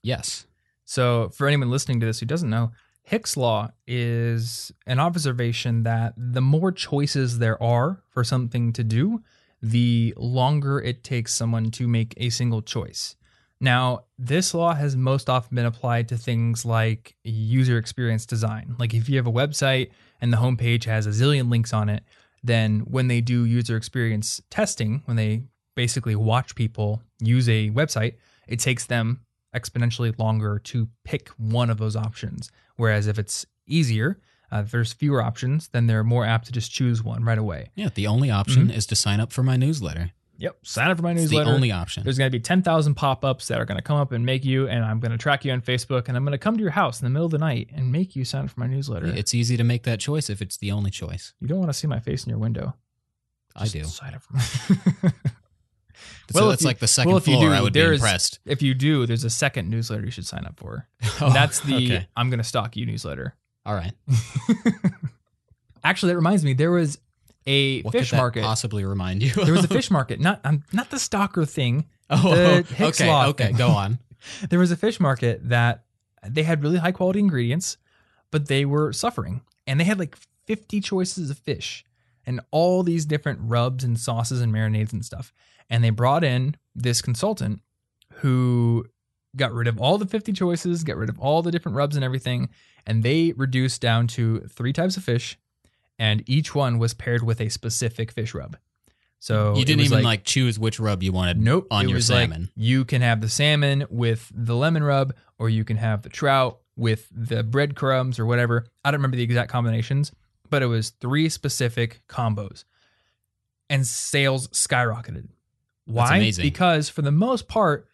Yes. So, for anyone listening to this who doesn't know, Hick's law is an observation that the more choices there are for something to do, the longer it takes someone to make a single choice. Now, this law has most often been applied to things like user experience design. Like if you have a website and the homepage has a zillion links on it, then when they do user experience testing, when they basically watch people use a website, it takes them exponentially longer to pick one of those options. Whereas if it's easier, uh, if there's fewer options, then they're more apt to just choose one right away. Yeah. The only option is to sign up for my newsletter. Yep. Sign up for my It's newsletter. the only option. There's going to be 10,000 pop ups that are going to come up and make you, and I'm going to track you on Facebook, and I'm going to come to your house in the middle of the night and make you sign up for my newsletter. It's easy to make that choice if it's the only choice. you don't want to see my face in your window. I do. Sign up for my. So Well, if that's you- like the second well, floor. do, I would be impressed. if you do, there's a second newsletter you should sign up for. Oh, that's the okay. I'm going to stalk you newsletter. All right. Actually, that reminds me, there was a What fish market. possibly remind you? There was a fish market, not um, not the stalker thing. oh, okay. Okay. thing. Go on. There was a fish market that they had really high quality ingredients, but they were suffering, and they had like 50 choices of fish and all these different rubs and sauces and marinades and stuff. And they brought in this consultant who got rid of all the 50 choices, got rid of all the different rubs and everything, and they reduced down to three types of fish, and each one was paired with a specific fish rub. So you didn't even like, choose which rub you wanted Nope. on your salmon. Like, you can have the salmon with the lemon rub, or you can have the trout with the breadcrumbs or whatever. I don't remember the exact combinations, but it was three specific combos. And sales skyrocketed. Why? Because for the most part,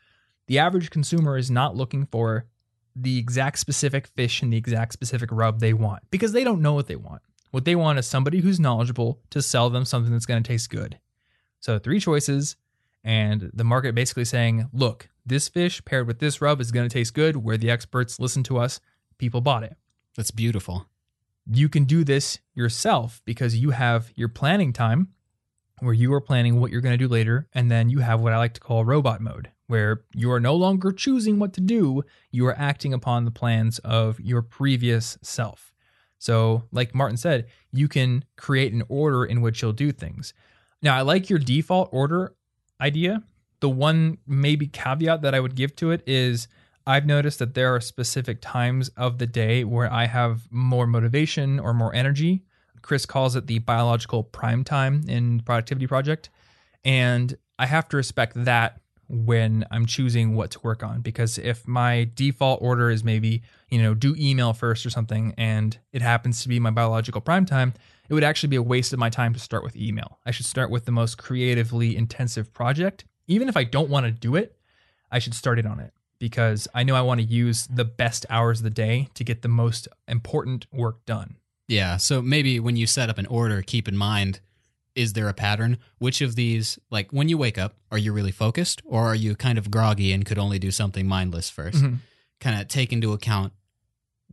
the average consumer is not looking for the exact specific fish and the exact specific rub they want because they don't know what they want. What they want is somebody who's knowledgeable to sell them something that's going to taste good. So, three choices, and the market basically saying, look, this fish paired with this rub is going to taste good. We're the experts. Listen to us. People bought it. That's beautiful. You can do this yourself because you have your planning time where you are planning what you're going to do later. And then you have what I like to call robot mode, where you are no longer choosing what to do. You are acting upon the plans of your previous self. So, like Martin said, you can create an order in which you'll do things. Now, I like your default order idea. The one maybe caveat that I would give to it is I've noticed that there are specific times of the day where I have more motivation or more energy. Chris calls it the biological prime time in Productivity Project. And I have to respect that when I'm choosing what to work on because if my default order is maybe, you know, do email first or something and it happens to be my biological prime time, it would actually be a waste of my time to start with email. I should start with the most creatively intensive project. Even if I don't want to do it, I should start it on it because I know I want to use the best hours of the day to get the most important work done. Yeah. So maybe when you set up an order, keep in mind is there a pattern? Which of these, like when you wake up, are you really focused or are you kind of groggy and could only do something mindless 1st Mhm. Kind of take into account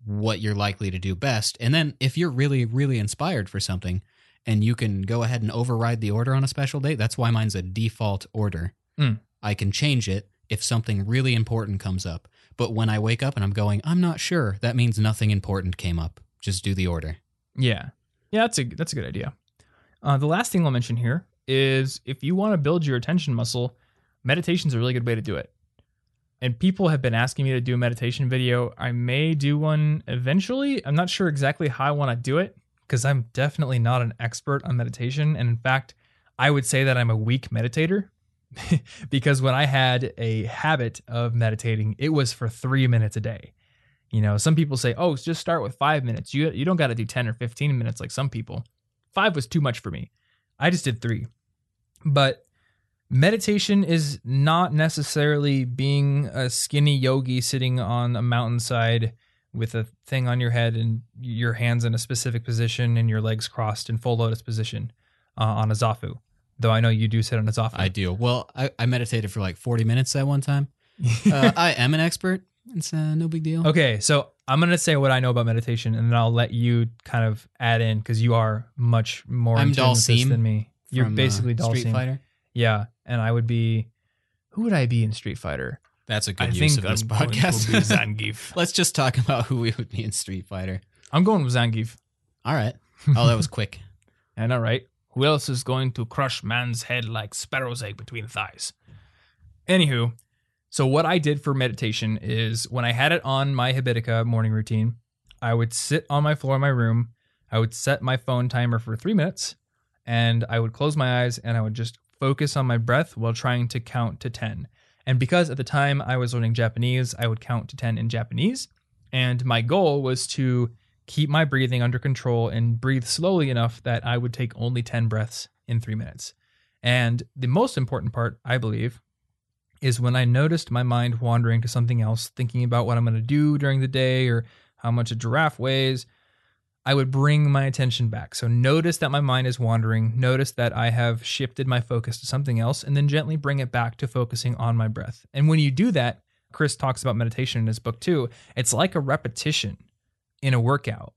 what you're likely to do best. And then if you're really, really inspired for something and you can go ahead and override the order on a special date, that's why mine's a default order. Mm. I can change it if something really important comes up. But when I wake up and I'm going, I'm not sure, that means nothing important came up. Just do the order. Yeah. Yeah, that's a that's a good idea. Uh, the last thing I'll mention here is if you want to build your attention muscle, meditation is a really good way to do it. And people have been asking me to do a meditation video. I may do one eventually. I'm not sure exactly how I want to do it because I'm definitely not an expert on meditation. And in fact, I would say that I'm a weak meditator because when I had a habit of meditating, it was for three minutes a day. You know, some people say, "Oh, just start with five minutes. You you don't got to do ten or fifteen minutes like some people." Five was too much for me. I just did three. But meditation is not necessarily being a skinny yogi sitting on a mountainside with a thing on your head and your hands in a specific position and your legs crossed in full lotus position uh, on a zafu. Though I know you do sit on this zafu. I do. Well, I, I meditated for like 40 minutes that one time. Uh, I am an expert. It's uh, no big deal. Okay, so I'm gonna say what I know about meditation, and then I'll let you kind of add in because you are much more I'm in tune with this Dhalsim than me. You're From, uh, basically Street Dhalsim. Fighter. Yeah, and I would be. Who would I be in Street Fighter? That's a good use of this podcast. Zangief. Let's just talk about who we would be in Street Fighter. I'm going with Zangief. All right. Oh, that was quick. I know, right? Who else is going to crush man's head like sparrow's egg between thighs? Anywho, so what I did for meditation is when I had it on my Habitica morning routine, I would sit on my floor in my room. I would set my phone timer for three minutes, and I would close my eyes and I would just focus on my breath while trying to count to 10. And because at the time I was learning Japanese, I would count to 10 in Japanese. And my goal was to keep my breathing under control and breathe slowly enough that I would take only 10 breaths in three minutes. And the most important part, I believe, is when I noticed my mind wandering to something else, thinking about what I'm going to do during the day or how much a giraffe weighs, I would bring my attention back. So notice that my mind is wandering, notice that I have shifted my focus to something else, and then gently bring it back to focusing on my breath. And when you do that, Chris talks about meditation in his book too. It's like a repetition in a workout.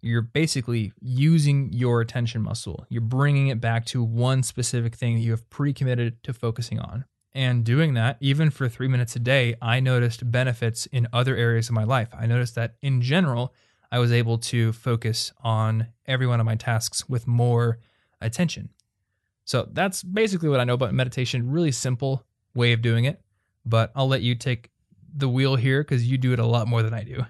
You're basically using your attention muscle. You're bringing it back to one specific thing that you have pre committed to focusing on. And doing that, even for three minutes a day, I noticed benefits in other areas of my life. I noticed that in general, I was able to focus on every one of my tasks with more attention. So that's basically what I know about meditation. Really simple way of doing it, but I'll let you take the wheel here because you do it a lot more than I do.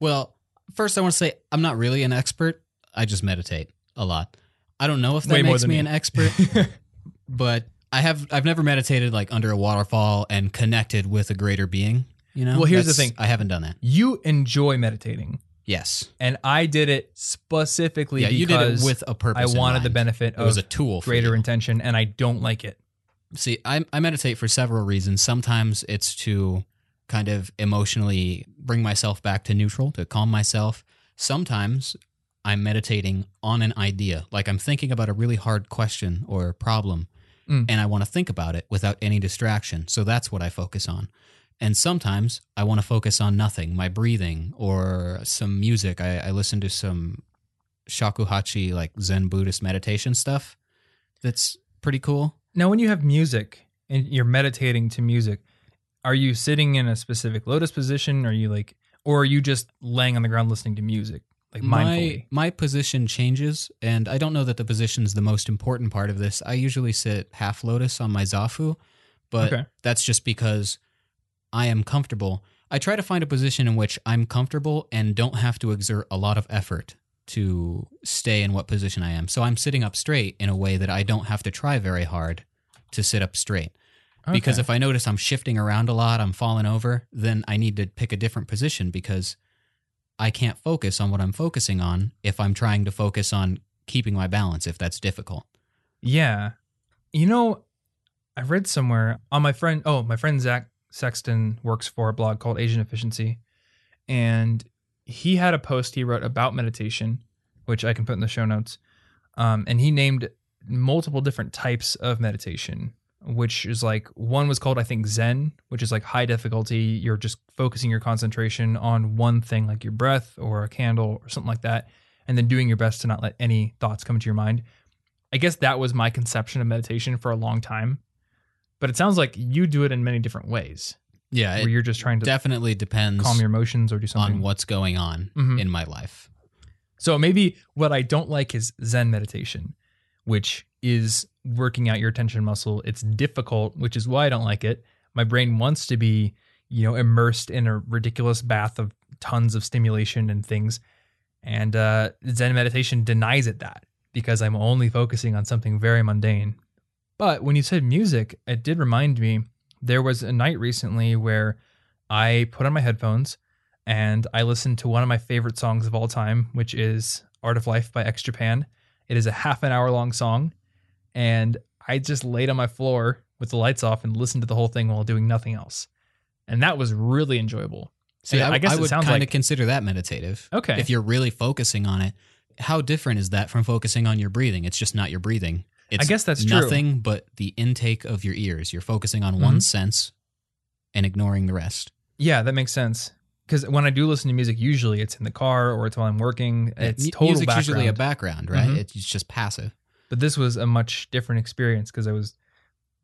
Well, first I want to say I'm not really an expert. I just meditate a lot. I don't know if that Way makes me me. an expert, but I have I've never meditated like under a waterfall and connected with a greater being. You know. Well, here's the thing. I haven't done that. You enjoy meditating, Yes. and I did it specifically Yeah, because you did it with a purpose. I wanted the benefit It was a tool greater intention, and I don't like it. See, I, I meditate for several reasons. Sometimes it's to kind of emotionally bring myself back to neutral, to calm myself. Sometimes I'm meditating on an idea, like I'm thinking about a really hard question or problem, Mm. and I want to think about it without any distraction. So that's what I focus on. And sometimes I want to focus on nothing, my breathing or some music. I, I listen to some shakuhachi, like Zen Buddhist meditation stuff. That's pretty cool. Now, when you have music and you're meditating to music, are you sitting in a specific lotus position? Are you like, or are you just laying on the ground listening to music, like? My, my position changes, and I don't know that the position's the most important part of this. I usually sit half lotus on my zafu, but Okay. that's just because I am comfortable. I try to find a position in which I'm comfortable and don't have to exert a lot of effort to stay in what position I am. So I'm sitting up straight in a way that I don't have to try very hard to sit up straight. Because if I notice I'm shifting around a lot, I'm falling over, then I need to pick a different position because I can't focus on what I'm focusing on if I'm trying to focus on keeping my balance, if that's difficult. Yeah. You know, I read somewhere on my friend, oh, my friend Zach Sexton works for a blog called Asian Efficiency. And he had a post he wrote about meditation, which I can put in the show notes. Um, and he named multiple different types of meditation, which is like one was called, I think, Zen, which is like high difficulty. You're just focusing your concentration on one thing, like your breath or a candle or something like that, and then doing your best to not let any thoughts come into your mind. I guess that was my conception of meditation for a long time. But it sounds like you do it in many different ways, Yeah, where you're just trying to definitely depends calm your emotions or do something. on what's going on Mhm. in my life. So maybe what I don't like is Zen meditation, which is working out your attention muscle. It's difficult, which is why I don't like it. My brain wants to be, you know, immersed in a ridiculous bath of tons of stimulation and things. And uh, Zen meditation denies it that because I'm only focusing on something very mundane. But when you said music, it did remind me there was a night recently where I put on my headphones and I listened to one of my favorite songs of all time, which is Art of Life by X Japan. It is a half an hour long song, and I just laid on my floor with the lights off and listened to the whole thing while doing nothing else. And that was really enjoyable. See, I, I guess I would kind of like- consider that meditative. Okay. If you're really focusing on it, how different is that from focusing on your breathing? It's just not your breathing. It's I guess that's true. nothing but the intake of your ears. You're focusing on one sense and ignoring the rest. Yeah, that makes sense. Because when I do listen to music, usually it's in the car or it's while I'm working. It's Mu- total music's background. usually a background, right? Mhm. It's just passive. But this was a much different experience because I was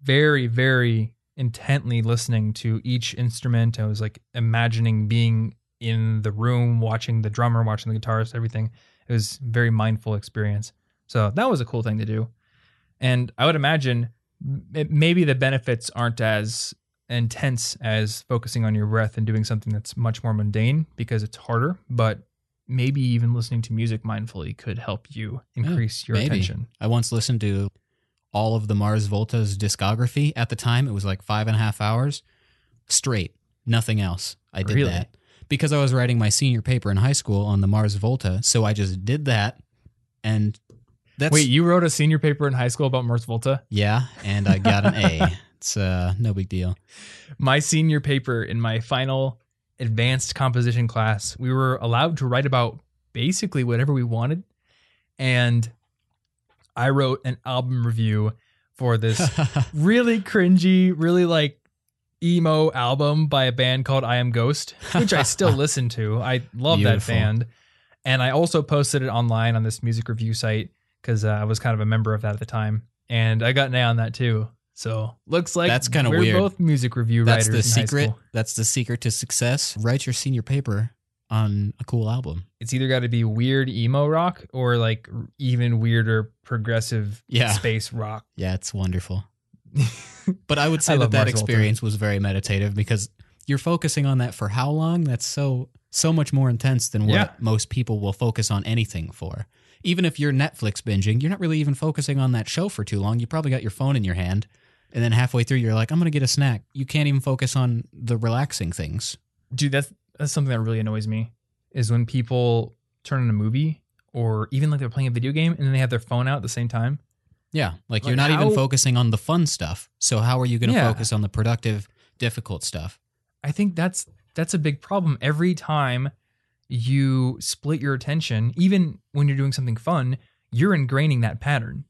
very, very intently listening to each instrument. I was like imagining being in the room, watching the drummer, watching the guitarist, everything. It was a very mindful experience. So that was a cool thing to do. And I would imagine m- maybe the benefits aren't as intense as focusing on your breath and doing something that's much more mundane because it's harder, but maybe even listening to music mindfully could help you increase your maybe. attention. I once listened to all of the Mars Volta's discography at the time. It was like five and a half hours straight, nothing else. I did Really? that because I was writing my senior paper in high school on the Mars Volta. So I just did that. And that's. Wait, you wrote a senior paper in high school about Mars Volta? Yeah. And I got an A. It's uh, no big deal. My senior paper in my final advanced composition class, we were allowed to write about basically whatever we wanted. And I wrote an album review for this really cringy, really like emo album by a band called I Am Ghost, which I still listen to. I love Beautiful. that band. And I also posted it online on this music review site because uh, I was kind of a member of that at the time. And I got an A on that too. So looks like That's kinda we're weird. both music review That's writers. the in high secret. That's the secret to success. Write your senior paper on a cool album. It's either got to be weird emo rock or like even weirder progressive Yeah. space rock. Yeah, it's wonderful. But I would say I that that experience was very meditative because you're focusing on that for how long? That's so so much more intense than what Yeah. most people will focus on anything for. Even if you're Netflix binging, you're not really even focusing on that show for too long. You probably got your phone in your hand And then halfway through, you're like, I'm to get a snack. You can't even focus on the relaxing things. Dude, that's that's something that really annoys me is when people turn on a movie or even like they're playing a video game and then they have their phone out at the same time. Yeah. Like, Like, you're not even focusing on the fun stuff. So, how are you to Yeah. focus on the productive, difficult stuff? I think that's that's a big problem. Every time you split your attention, even when you're doing something fun, you're ingraining that pattern.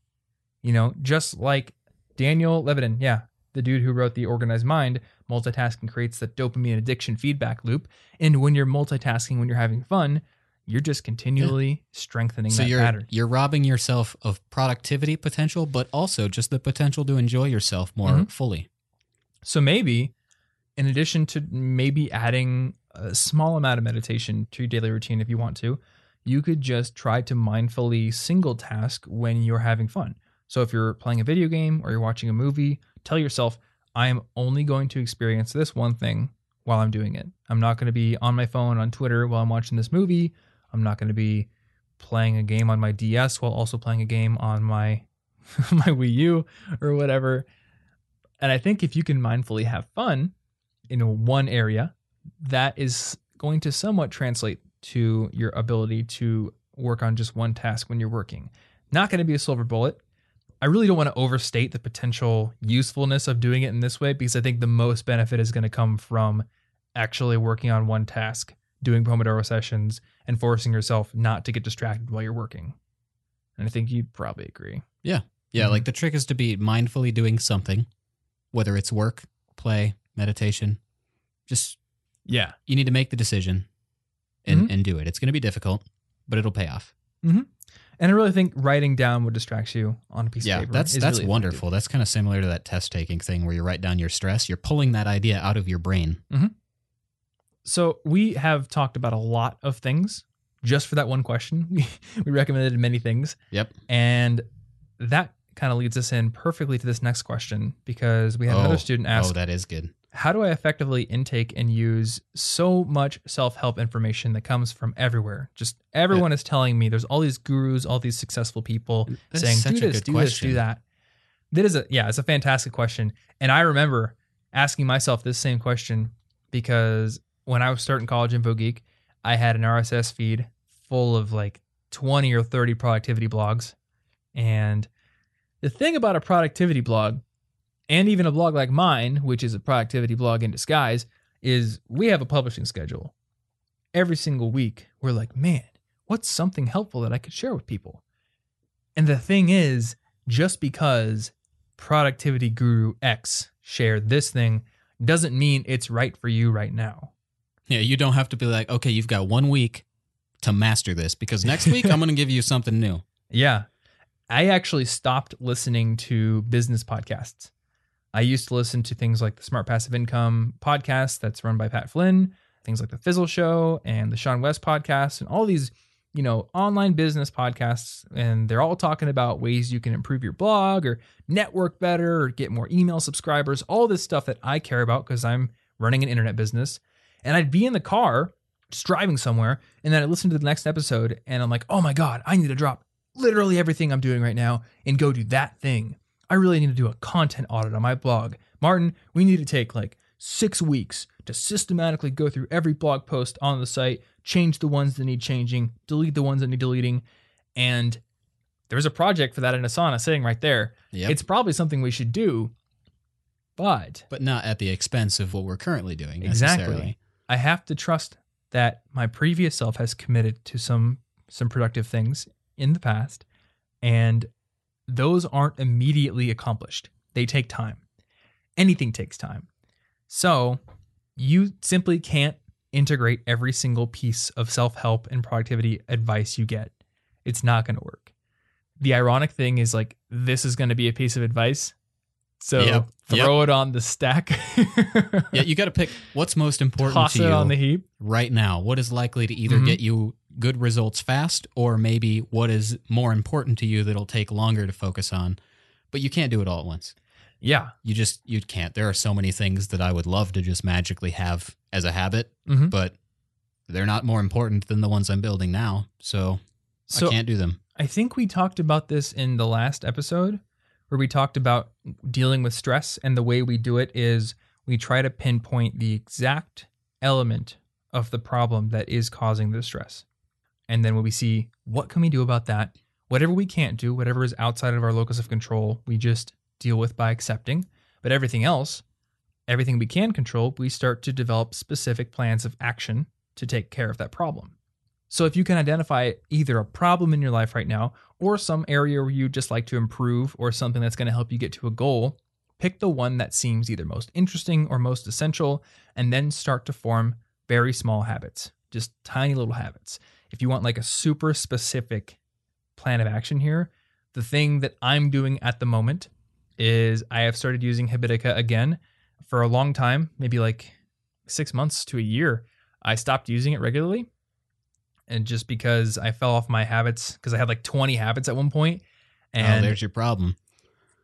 You know, just like Daniel Levitin, yeah, the dude who wrote The Organized Mind, multitasking creates the dopamine addiction feedback loop. And when you're multitasking, when you're having fun, you're just continually strengthening So that you're pattern. you're robbing yourself of productivity potential, but also just the potential to enjoy yourself more Mhm. fully. So maybe, in addition to maybe adding a small amount of meditation to your daily routine if you want to, you could just try to mindfully single task when you're having fun. So if you're playing a video game or you're watching a movie, tell yourself, I am only going to experience this one thing while I'm doing it. I'm not going to be on my phone on Twitter while I'm watching this movie. I'm not going to be playing a game on my DS while also playing a game on my my Wii U or whatever. And I think if you can mindfully have fun in one area, that is going to somewhat translate to your ability to work on just one task when you're working. Not going to be a silver bullet. I really don't want to overstate the potential usefulness of doing it in this way because I think the most benefit is going to come from actually working on one task, doing Pomodoro sessions, and forcing yourself not to get distracted while you're working. And I think you'd probably agree. Yeah, Mhm. like the trick is to be mindfully doing something, whether it's work, play, meditation. Just Yeah. you need to make the decision and, Mhm. and do it. It's going to be difficult, but it'll pay off. And I really think writing down what distracts you on a piece yeah, of paper. that's is that's really wonderful. That's kind of similar to that test taking thing where you write down your stress. You're pulling that idea out of your brain. effective. So we have talked about a lot of things just for that one question. We we recommended many things. Yep. And that kind of leads us in perfectly to this next question because we had Oh, another student oh, ask, oh, that is good. How do I effectively intake and use so much self-help information that comes from everywhere? Just everyone is telling me there's all these gurus, all these successful people That's saying such do a this, good do this, do that. That is a yeah, it's a fantastic question. And I remember asking myself this same question because when I was starting college info geek, I had an RSS feed full of like 20 or 30 productivity blogs. And the thing about a productivity blog and even a blog like mine, which is a productivity blog in disguise, is we have a publishing schedule. Every single week, we're like, man, what's something helpful that I could share with people? And the thing is, just because productivity guru X shared this thing doesn't mean it's right for you right now. Yeah, you don't have to be like, okay, you've got one week to master this because next week I'm going to give you something new. Yeah. I actually stopped listening to business podcasts. I used to listen to things like the Smart Passive Income podcast that's run by Pat Flynn, things like the Fizzle Show and the Sean West podcast, and all these, you know, online business podcasts. And they're all talking about ways you can improve your blog or network better or get more email subscribers, all this stuff that I care about because I'm running an internet business. And I'd be in the car just driving somewhere, and then I listen to the next episode, and I'm like, oh my God, I need to drop literally everything I'm doing right now and go do that thing. I really need to do a content audit on my blog. Martin, we need to take like six weeks to systematically go through every blog post on the site, change the ones that need changing, delete the ones that need deleting. And there's a project for that in Asana sitting right there. Yep. It's probably something we should do, but but not at the expense of what we're currently doing. Exactly. I have to trust that my previous self has committed to some some productive things in the past and those aren't immediately accomplished. They take time. Anything takes time. So, you simply can't integrate every single piece of self-help and productivity advice you get. It's not going to work. The ironic thing is like this is going to be a piece of advice. So, Yep. throw it on the stack. Yeah, you got to pick what's most important Toss to it you on the heap. right now. What is likely to either Mhm. get you good results fast, or maybe what is more important to you that'll take longer to focus on. But you can't do it all at once. Yeah. You just you can't. There are so many things that I would love to just magically have as a habit, Mhm. but they're not more important than the ones I'm building now. So, So I can't do them. I think we talked about this in the last episode where we talked about dealing with stress. And the way we do it is we try to pinpoint the exact element of the problem that is causing the stress. And then when we see what can we do about that, whatever we can't do, whatever is outside of our locus of control, we just deal with by accepting. But everything else, everything we can control, we start to develop specific plans of action to take care of that problem. So if you can identify either a problem in your life right now or some area where you just like to improve or something that's going to help you get to a goal, pick the one that seems either most interesting or most essential and then start to form very small habits, just tiny little habits. If you want like a super specific plan of action here, the thing that I'm doing at the moment is I have started using Habitica again for a long time, maybe like 6 months to a year. I stopped using it regularly and just because I fell off my habits because I had like 20 habits at one point. Oh, and oh, there's your problem.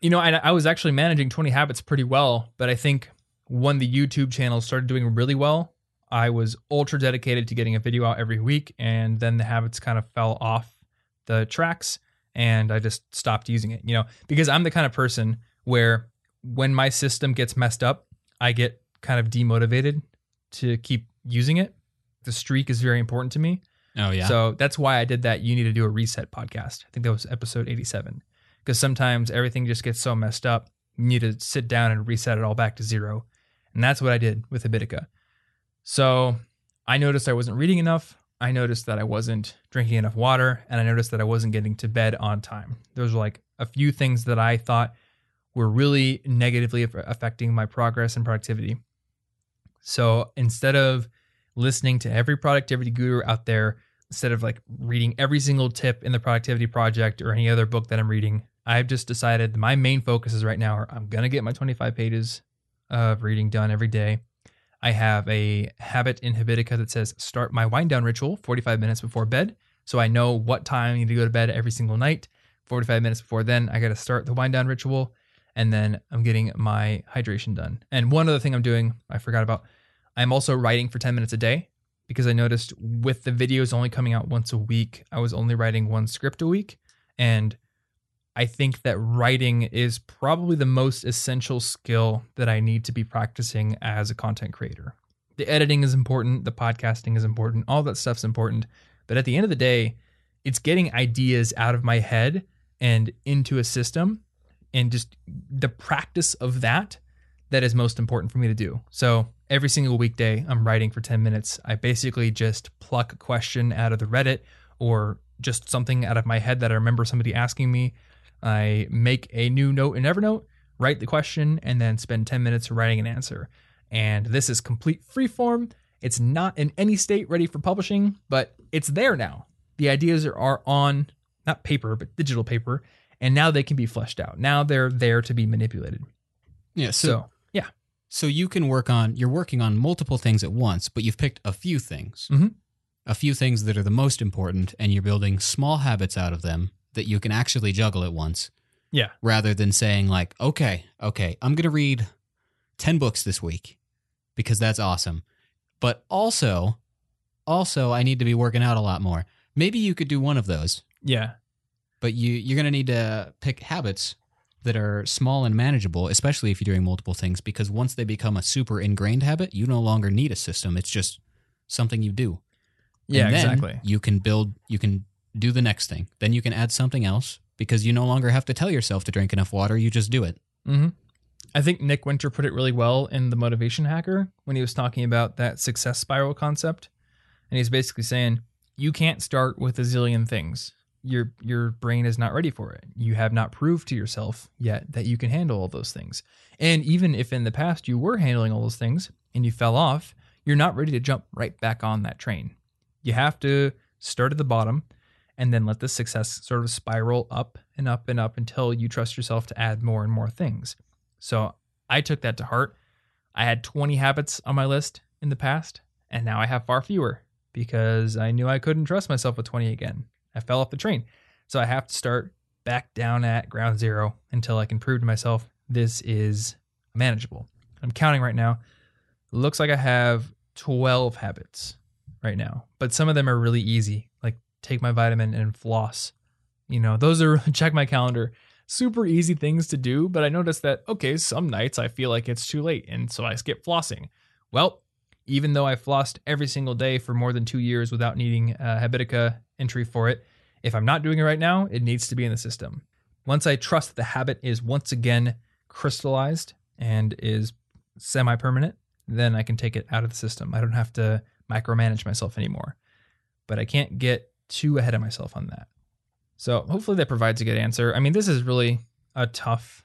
You know, I, I was actually managing 20 habits pretty well, but I think when the YouTube channel started doing really well, I was ultra dedicated to getting a video out every week, and then the habits kind of fell off the tracks, and I just stopped using it. You know, because I'm the kind of person where when my system gets messed up, I get kind of demotivated to keep using it. The streak is very important to me. Oh yeah. So that's why I did that. You need to do a reset podcast. I think that was episode 87. Because sometimes everything just gets so messed up, you need to sit down and reset it all back to zero. And that's what I did with Habitica. So I noticed I wasn't reading enough. I noticed that I wasn't drinking enough water. And I noticed that I wasn't getting to bed on time. Those were like a few things that I thought were really negatively affecting my progress and productivity. So instead of listening to every productivity guru out there instead of like reading every single tip in the productivity project or any other book that I'm reading, I've just decided my main focus is right now are I'm going to get my 25 pages of reading done every day. I have a habit in Habitica that says start my wind down ritual 45 minutes before bed. So I know what time I need to go to bed every single night. 45 minutes before then, I got to start the wind down ritual. And then I'm getting my hydration done. And one other thing I'm doing, I forgot about, I'm also writing for 10 minutes a day because I noticed with the videos only coming out once a week, I was only writing one script a week. And I think that writing is probably the most essential skill that I need to be practicing as a content creator. The editing is important, the podcasting is important, all that stuff's important. But at the end of the day, it's getting ideas out of my head and into a system and just the practice of that that is most important for me to do. So every single weekday, I'm writing for 10 minutes. I basically just pluck a question out of the Reddit or just something out of my head that I remember somebody asking me. I make a new note in Evernote, write the question, and then spend 10 minutes writing an answer. And this is complete freeform. It's not in any state ready for publishing, but it's there now. The ideas are on not paper, but digital paper, and now they can be fleshed out. Now they're there to be manipulated. Yeah. So, So, yeah. so you can work on you're working on multiple things at once, but you've picked a few things. Mhm. A few things that are the most important, and you're building small habits out of them that you can actually juggle at once. Yeah. Rather than saying like, okay, okay, I'm gonna read ten books this week because that's awesome. But also, also I need to be working out a lot more. Maybe you could do one of those, Yeah. but you you're gonna need to pick habits that are small and manageable, especially if you're doing multiple things, because once they become a super ingrained habit, you no longer need a system. It's just something you do. Yeah, exactly. You can build, you can do the next thing. Then you can add something else because you no longer have to tell yourself to drink enough water. You just do it. hmm I think Nick Winter put it really well in the Motivation Hacker when he was talking about that success spiral concept. And he's basically saying you can't start with a zillion things. Your your brain is not ready for it. You have not proved to yourself yet that you can handle all those things. And even if in the past you were handling all those things and you fell off, you're not ready to jump right back on that train. You have to start at the bottom and then let the success sort of spiral up and up and up until you trust yourself to add more and more things. So I took that to heart. I had 20 habits on my list in the past, and now I have far fewer because I knew I couldn't trust myself with 20 again. I fell off the train. So I have to start back down at ground zero until I can prove to myself this is manageable. I'm counting right now. Looks like I have 12 habits right now, but some of them are really easy, like take my vitamin and floss. You know, those are check my calendar. super easy things to do, but I noticed that, okay, some nights I feel like it's too late, and so I skip flossing. Well, even though I flossed every single day for more than two years without needing a Habitica entry for it, if I'm not doing it right now, it needs to be in the system. Once I trust that the habit is once again crystallized and is semi permanent, then I can take it out of the system. I don't have to micromanage myself anymore. But I can't get too ahead of myself on that. So hopefully that provides a good answer. I mean, this is really a tough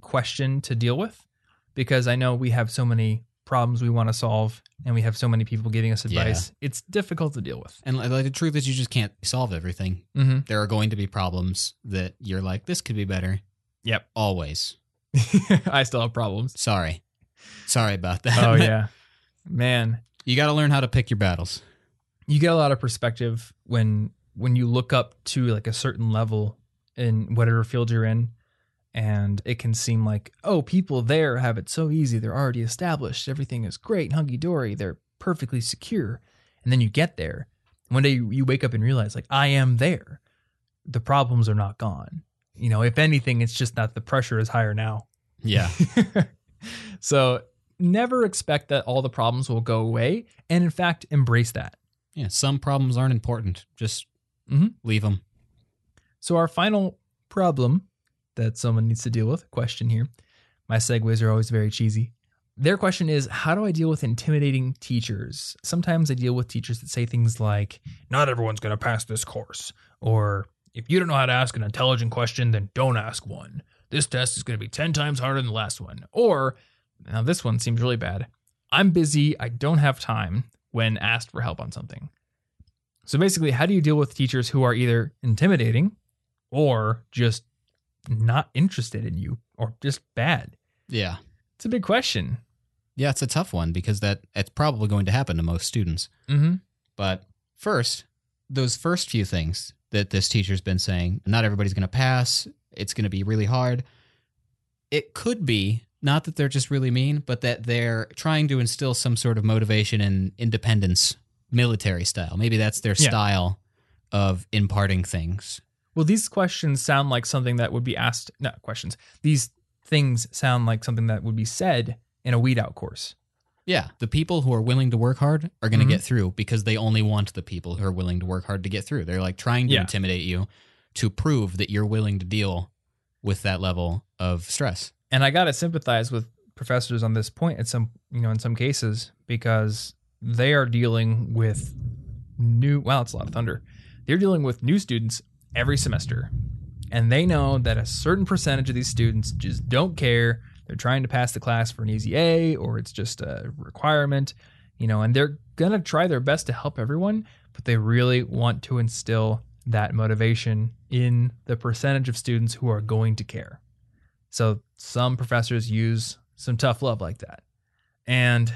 question to deal with because I know we have so many problems we want to solve and we have so many people giving us advice. It's difficult to deal with. And like, the truth is, you just can't solve everything. Mm-hmm. There are going to be problems that you're like, this could be better. Yep. Always. I still have problems. Sorry. Sorry about that. Oh, yeah. Man, you got to learn how to pick your battles. You get a lot of perspective when when you look up to like a certain level in whatever field you're in and it can seem like oh people there have it so easy they're already established everything is great hunky-dory they're perfectly secure. And then you get there one day you, you wake up and realize like i am there. The problems are not gone. You know if anything it's just that the pressure is higher now. Yeah. so never expect that all the problems will go away and in fact embrace that Yeah. Some problems aren't important. Just Mhm. leave them. So our final problem that someone needs to deal with, question here. My segues are always very cheesy. Their question is, how do I deal with intimidating teachers? Sometimes I deal with teachers that say things like, not everyone's going to pass this course, or if you don't know how to ask an intelligent question, then don't ask one. This test is going to be 10 times harder than the last one. Or, now this one seems really bad. I'm busy, I don't have time when asked for help on something. So basically, how do you deal with teachers who are either intimidating or just not interested in you or just bad? Yeah. It's a big question. Yeah, it's a tough one because that it's probably going to happen to most students. Mm-hmm. But first, those first few things that this teacher's been saying, not everybody's going to pass, it's going to be really hard. It could be not that they're just really mean, but that they're trying to instill some sort of motivation and independence, military style. Maybe that's their Yeah. style of imparting things. Well, these questions sound like something that would be asked. No, questions. These things sound like something that would be said in a weed out course. Yeah, the people who are willing to work hard are going to Mhm. get through because they only want the people who are willing to work hard to get through. They're like trying to Yeah. intimidate you to prove that you're willing to deal with that level of stress. And I gotta sympathize with professors on this point in some you know in some cases because they are dealing with new well it's a lot of thunder. They're dealing with new students every semester. And they know that a certain percentage of these students just don't care. They're trying to pass the class for an easy a or it's just a requirement you know and they're gonna try their best to help everyone but they really want to instill that motivation in the percentage of students who are going to care. So some professors use some tough love like that. And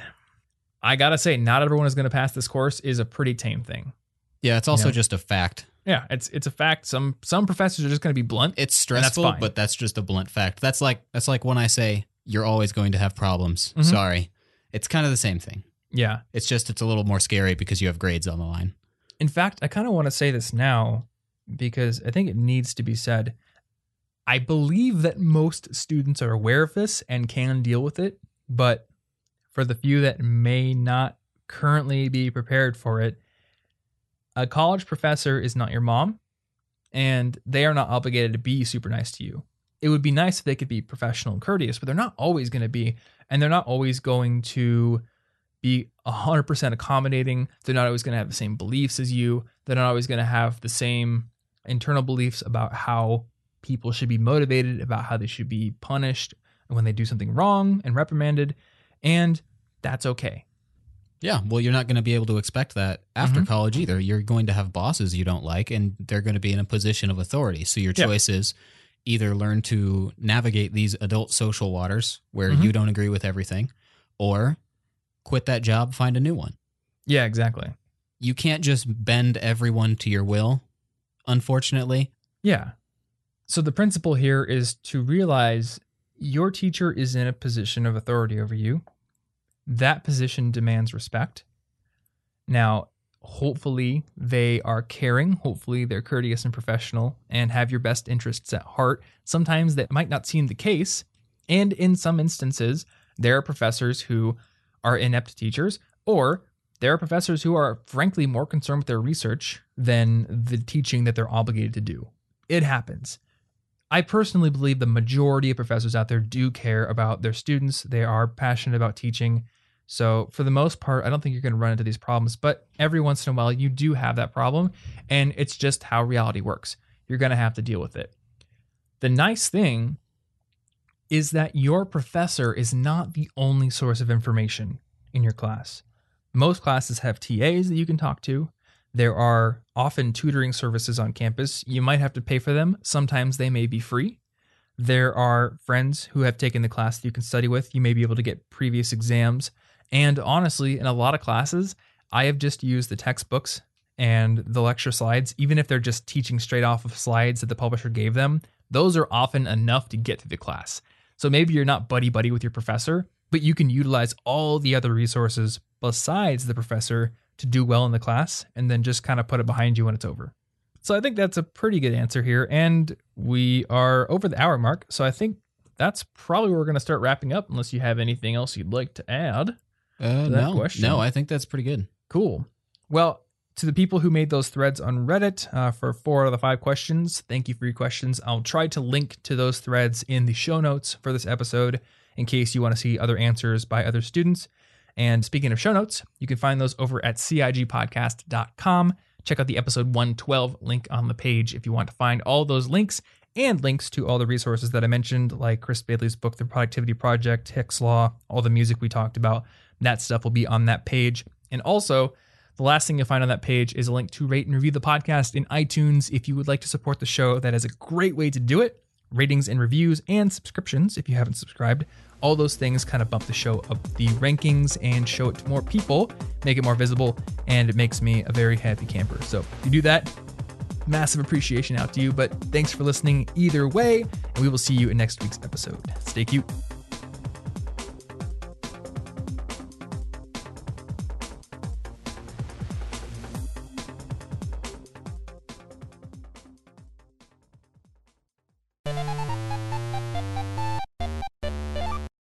I gotta say, not everyone is gonna pass this course is a pretty tame thing. Yeah, it's also know? just a fact. Yeah, it's it's a fact. Some some professors are just gonna be blunt. It's stressful, fine. but that's just a blunt fact. That's like that's like when I say you're always going to have problems. Mhm. Sorry. It's kind of the same thing. Yeah. It's just it's a little more scary because you have grades on the line. In fact, I kind of want to say this now because I think it needs to be said. I believe that most students are aware of this and can deal with it, but for the few that may not currently be prepared for it, a college professor is not your mom, and they are not obligated to be super nice to you. It would be nice if they could be professional and courteous, but they're not always going to be, and they're not always going to be 100% accommodating. They're not always going to have the same beliefs as you. They're not always going to have the same internal beliefs about how people should be motivated, about how they should be punished when they do something wrong and reprimanded. And that's okay. Yeah, well, you're not going to be able to expect that after Mhm. college either. You're going to have bosses you don't like, and they're going to be in a position of authority. So your choice is either learn to navigate these adult social waters where Mhm. you don't agree with everything, or quit that job, find a new one. Yeah, exactly. You can't just bend everyone to your will, unfortunately. Yeah. So the principle here is to realize your teacher is in a position of authority over you. That position demands respect. Now, hopefully they are caring, hopefully they're courteous and professional and have your best interests at heart. Sometimes that might not seem the case, and in some instances, there are professors who are inept teachers, or there are professors who are frankly more concerned with their research than the teaching that they're obligated to do. It happens. I personally believe the majority of professors out there do care about their students. They are passionate about teaching. So, for the most part, I don't think you're going to run into these problems, but every once in a while, you do have that problem, and it's just how reality works. You're going to have to deal with it. The nice thing is that your professor is not the only source of information in your class. Most classes have TAs that you can talk to. There are often tutoring services on campus. You might have to pay for them. Sometimes they may be free. There are friends who have taken the class that you can study with. You may be able to get previous exams. And honestly, in a lot of classes, I have just used the textbooks and the lecture slides, even if they're just teaching straight off of slides that the publisher gave them. Those are often enough to get through the class. So maybe you're not buddy buddy with your professor, but you can utilize all the other resources besides the professor to do well in the class and then just kind of put it behind you when it's over. So I think that's a pretty good answer here. And we are over the hour mark. So I think that's probably where we're going to start wrapping up, unless you have anything else you'd like to add. Uh, to no, question. no, I think that's pretty good. Cool. Well, to the people who made those threads on Reddit uh, for four out of the five questions, thank you for your questions. I'll try to link to those threads in the show notes for this episode in case you want to see other answers by other students. And speaking of show notes, you can find those over at CIGpodcast.com. Check out the episode 112 link on the page if you want to find all those links and links to all the resources that I mentioned, like Chris Bailey's book, The Productivity Project, Hick's Law, all the music we talked about. That stuff will be on that page. And also, the last thing you'll find on that page is a link to rate and review the podcast in iTunes if you would like to support the show. That is a great way to do it. Ratings and reviews and subscriptions if you haven't subscribed. All those things kind of bump the show up the rankings and show it to more people, make it more visible, and it makes me a very happy camper. So if you do that, massive appreciation out to you. But thanks for listening either way, and we will see you in next week's episode. Stay cute.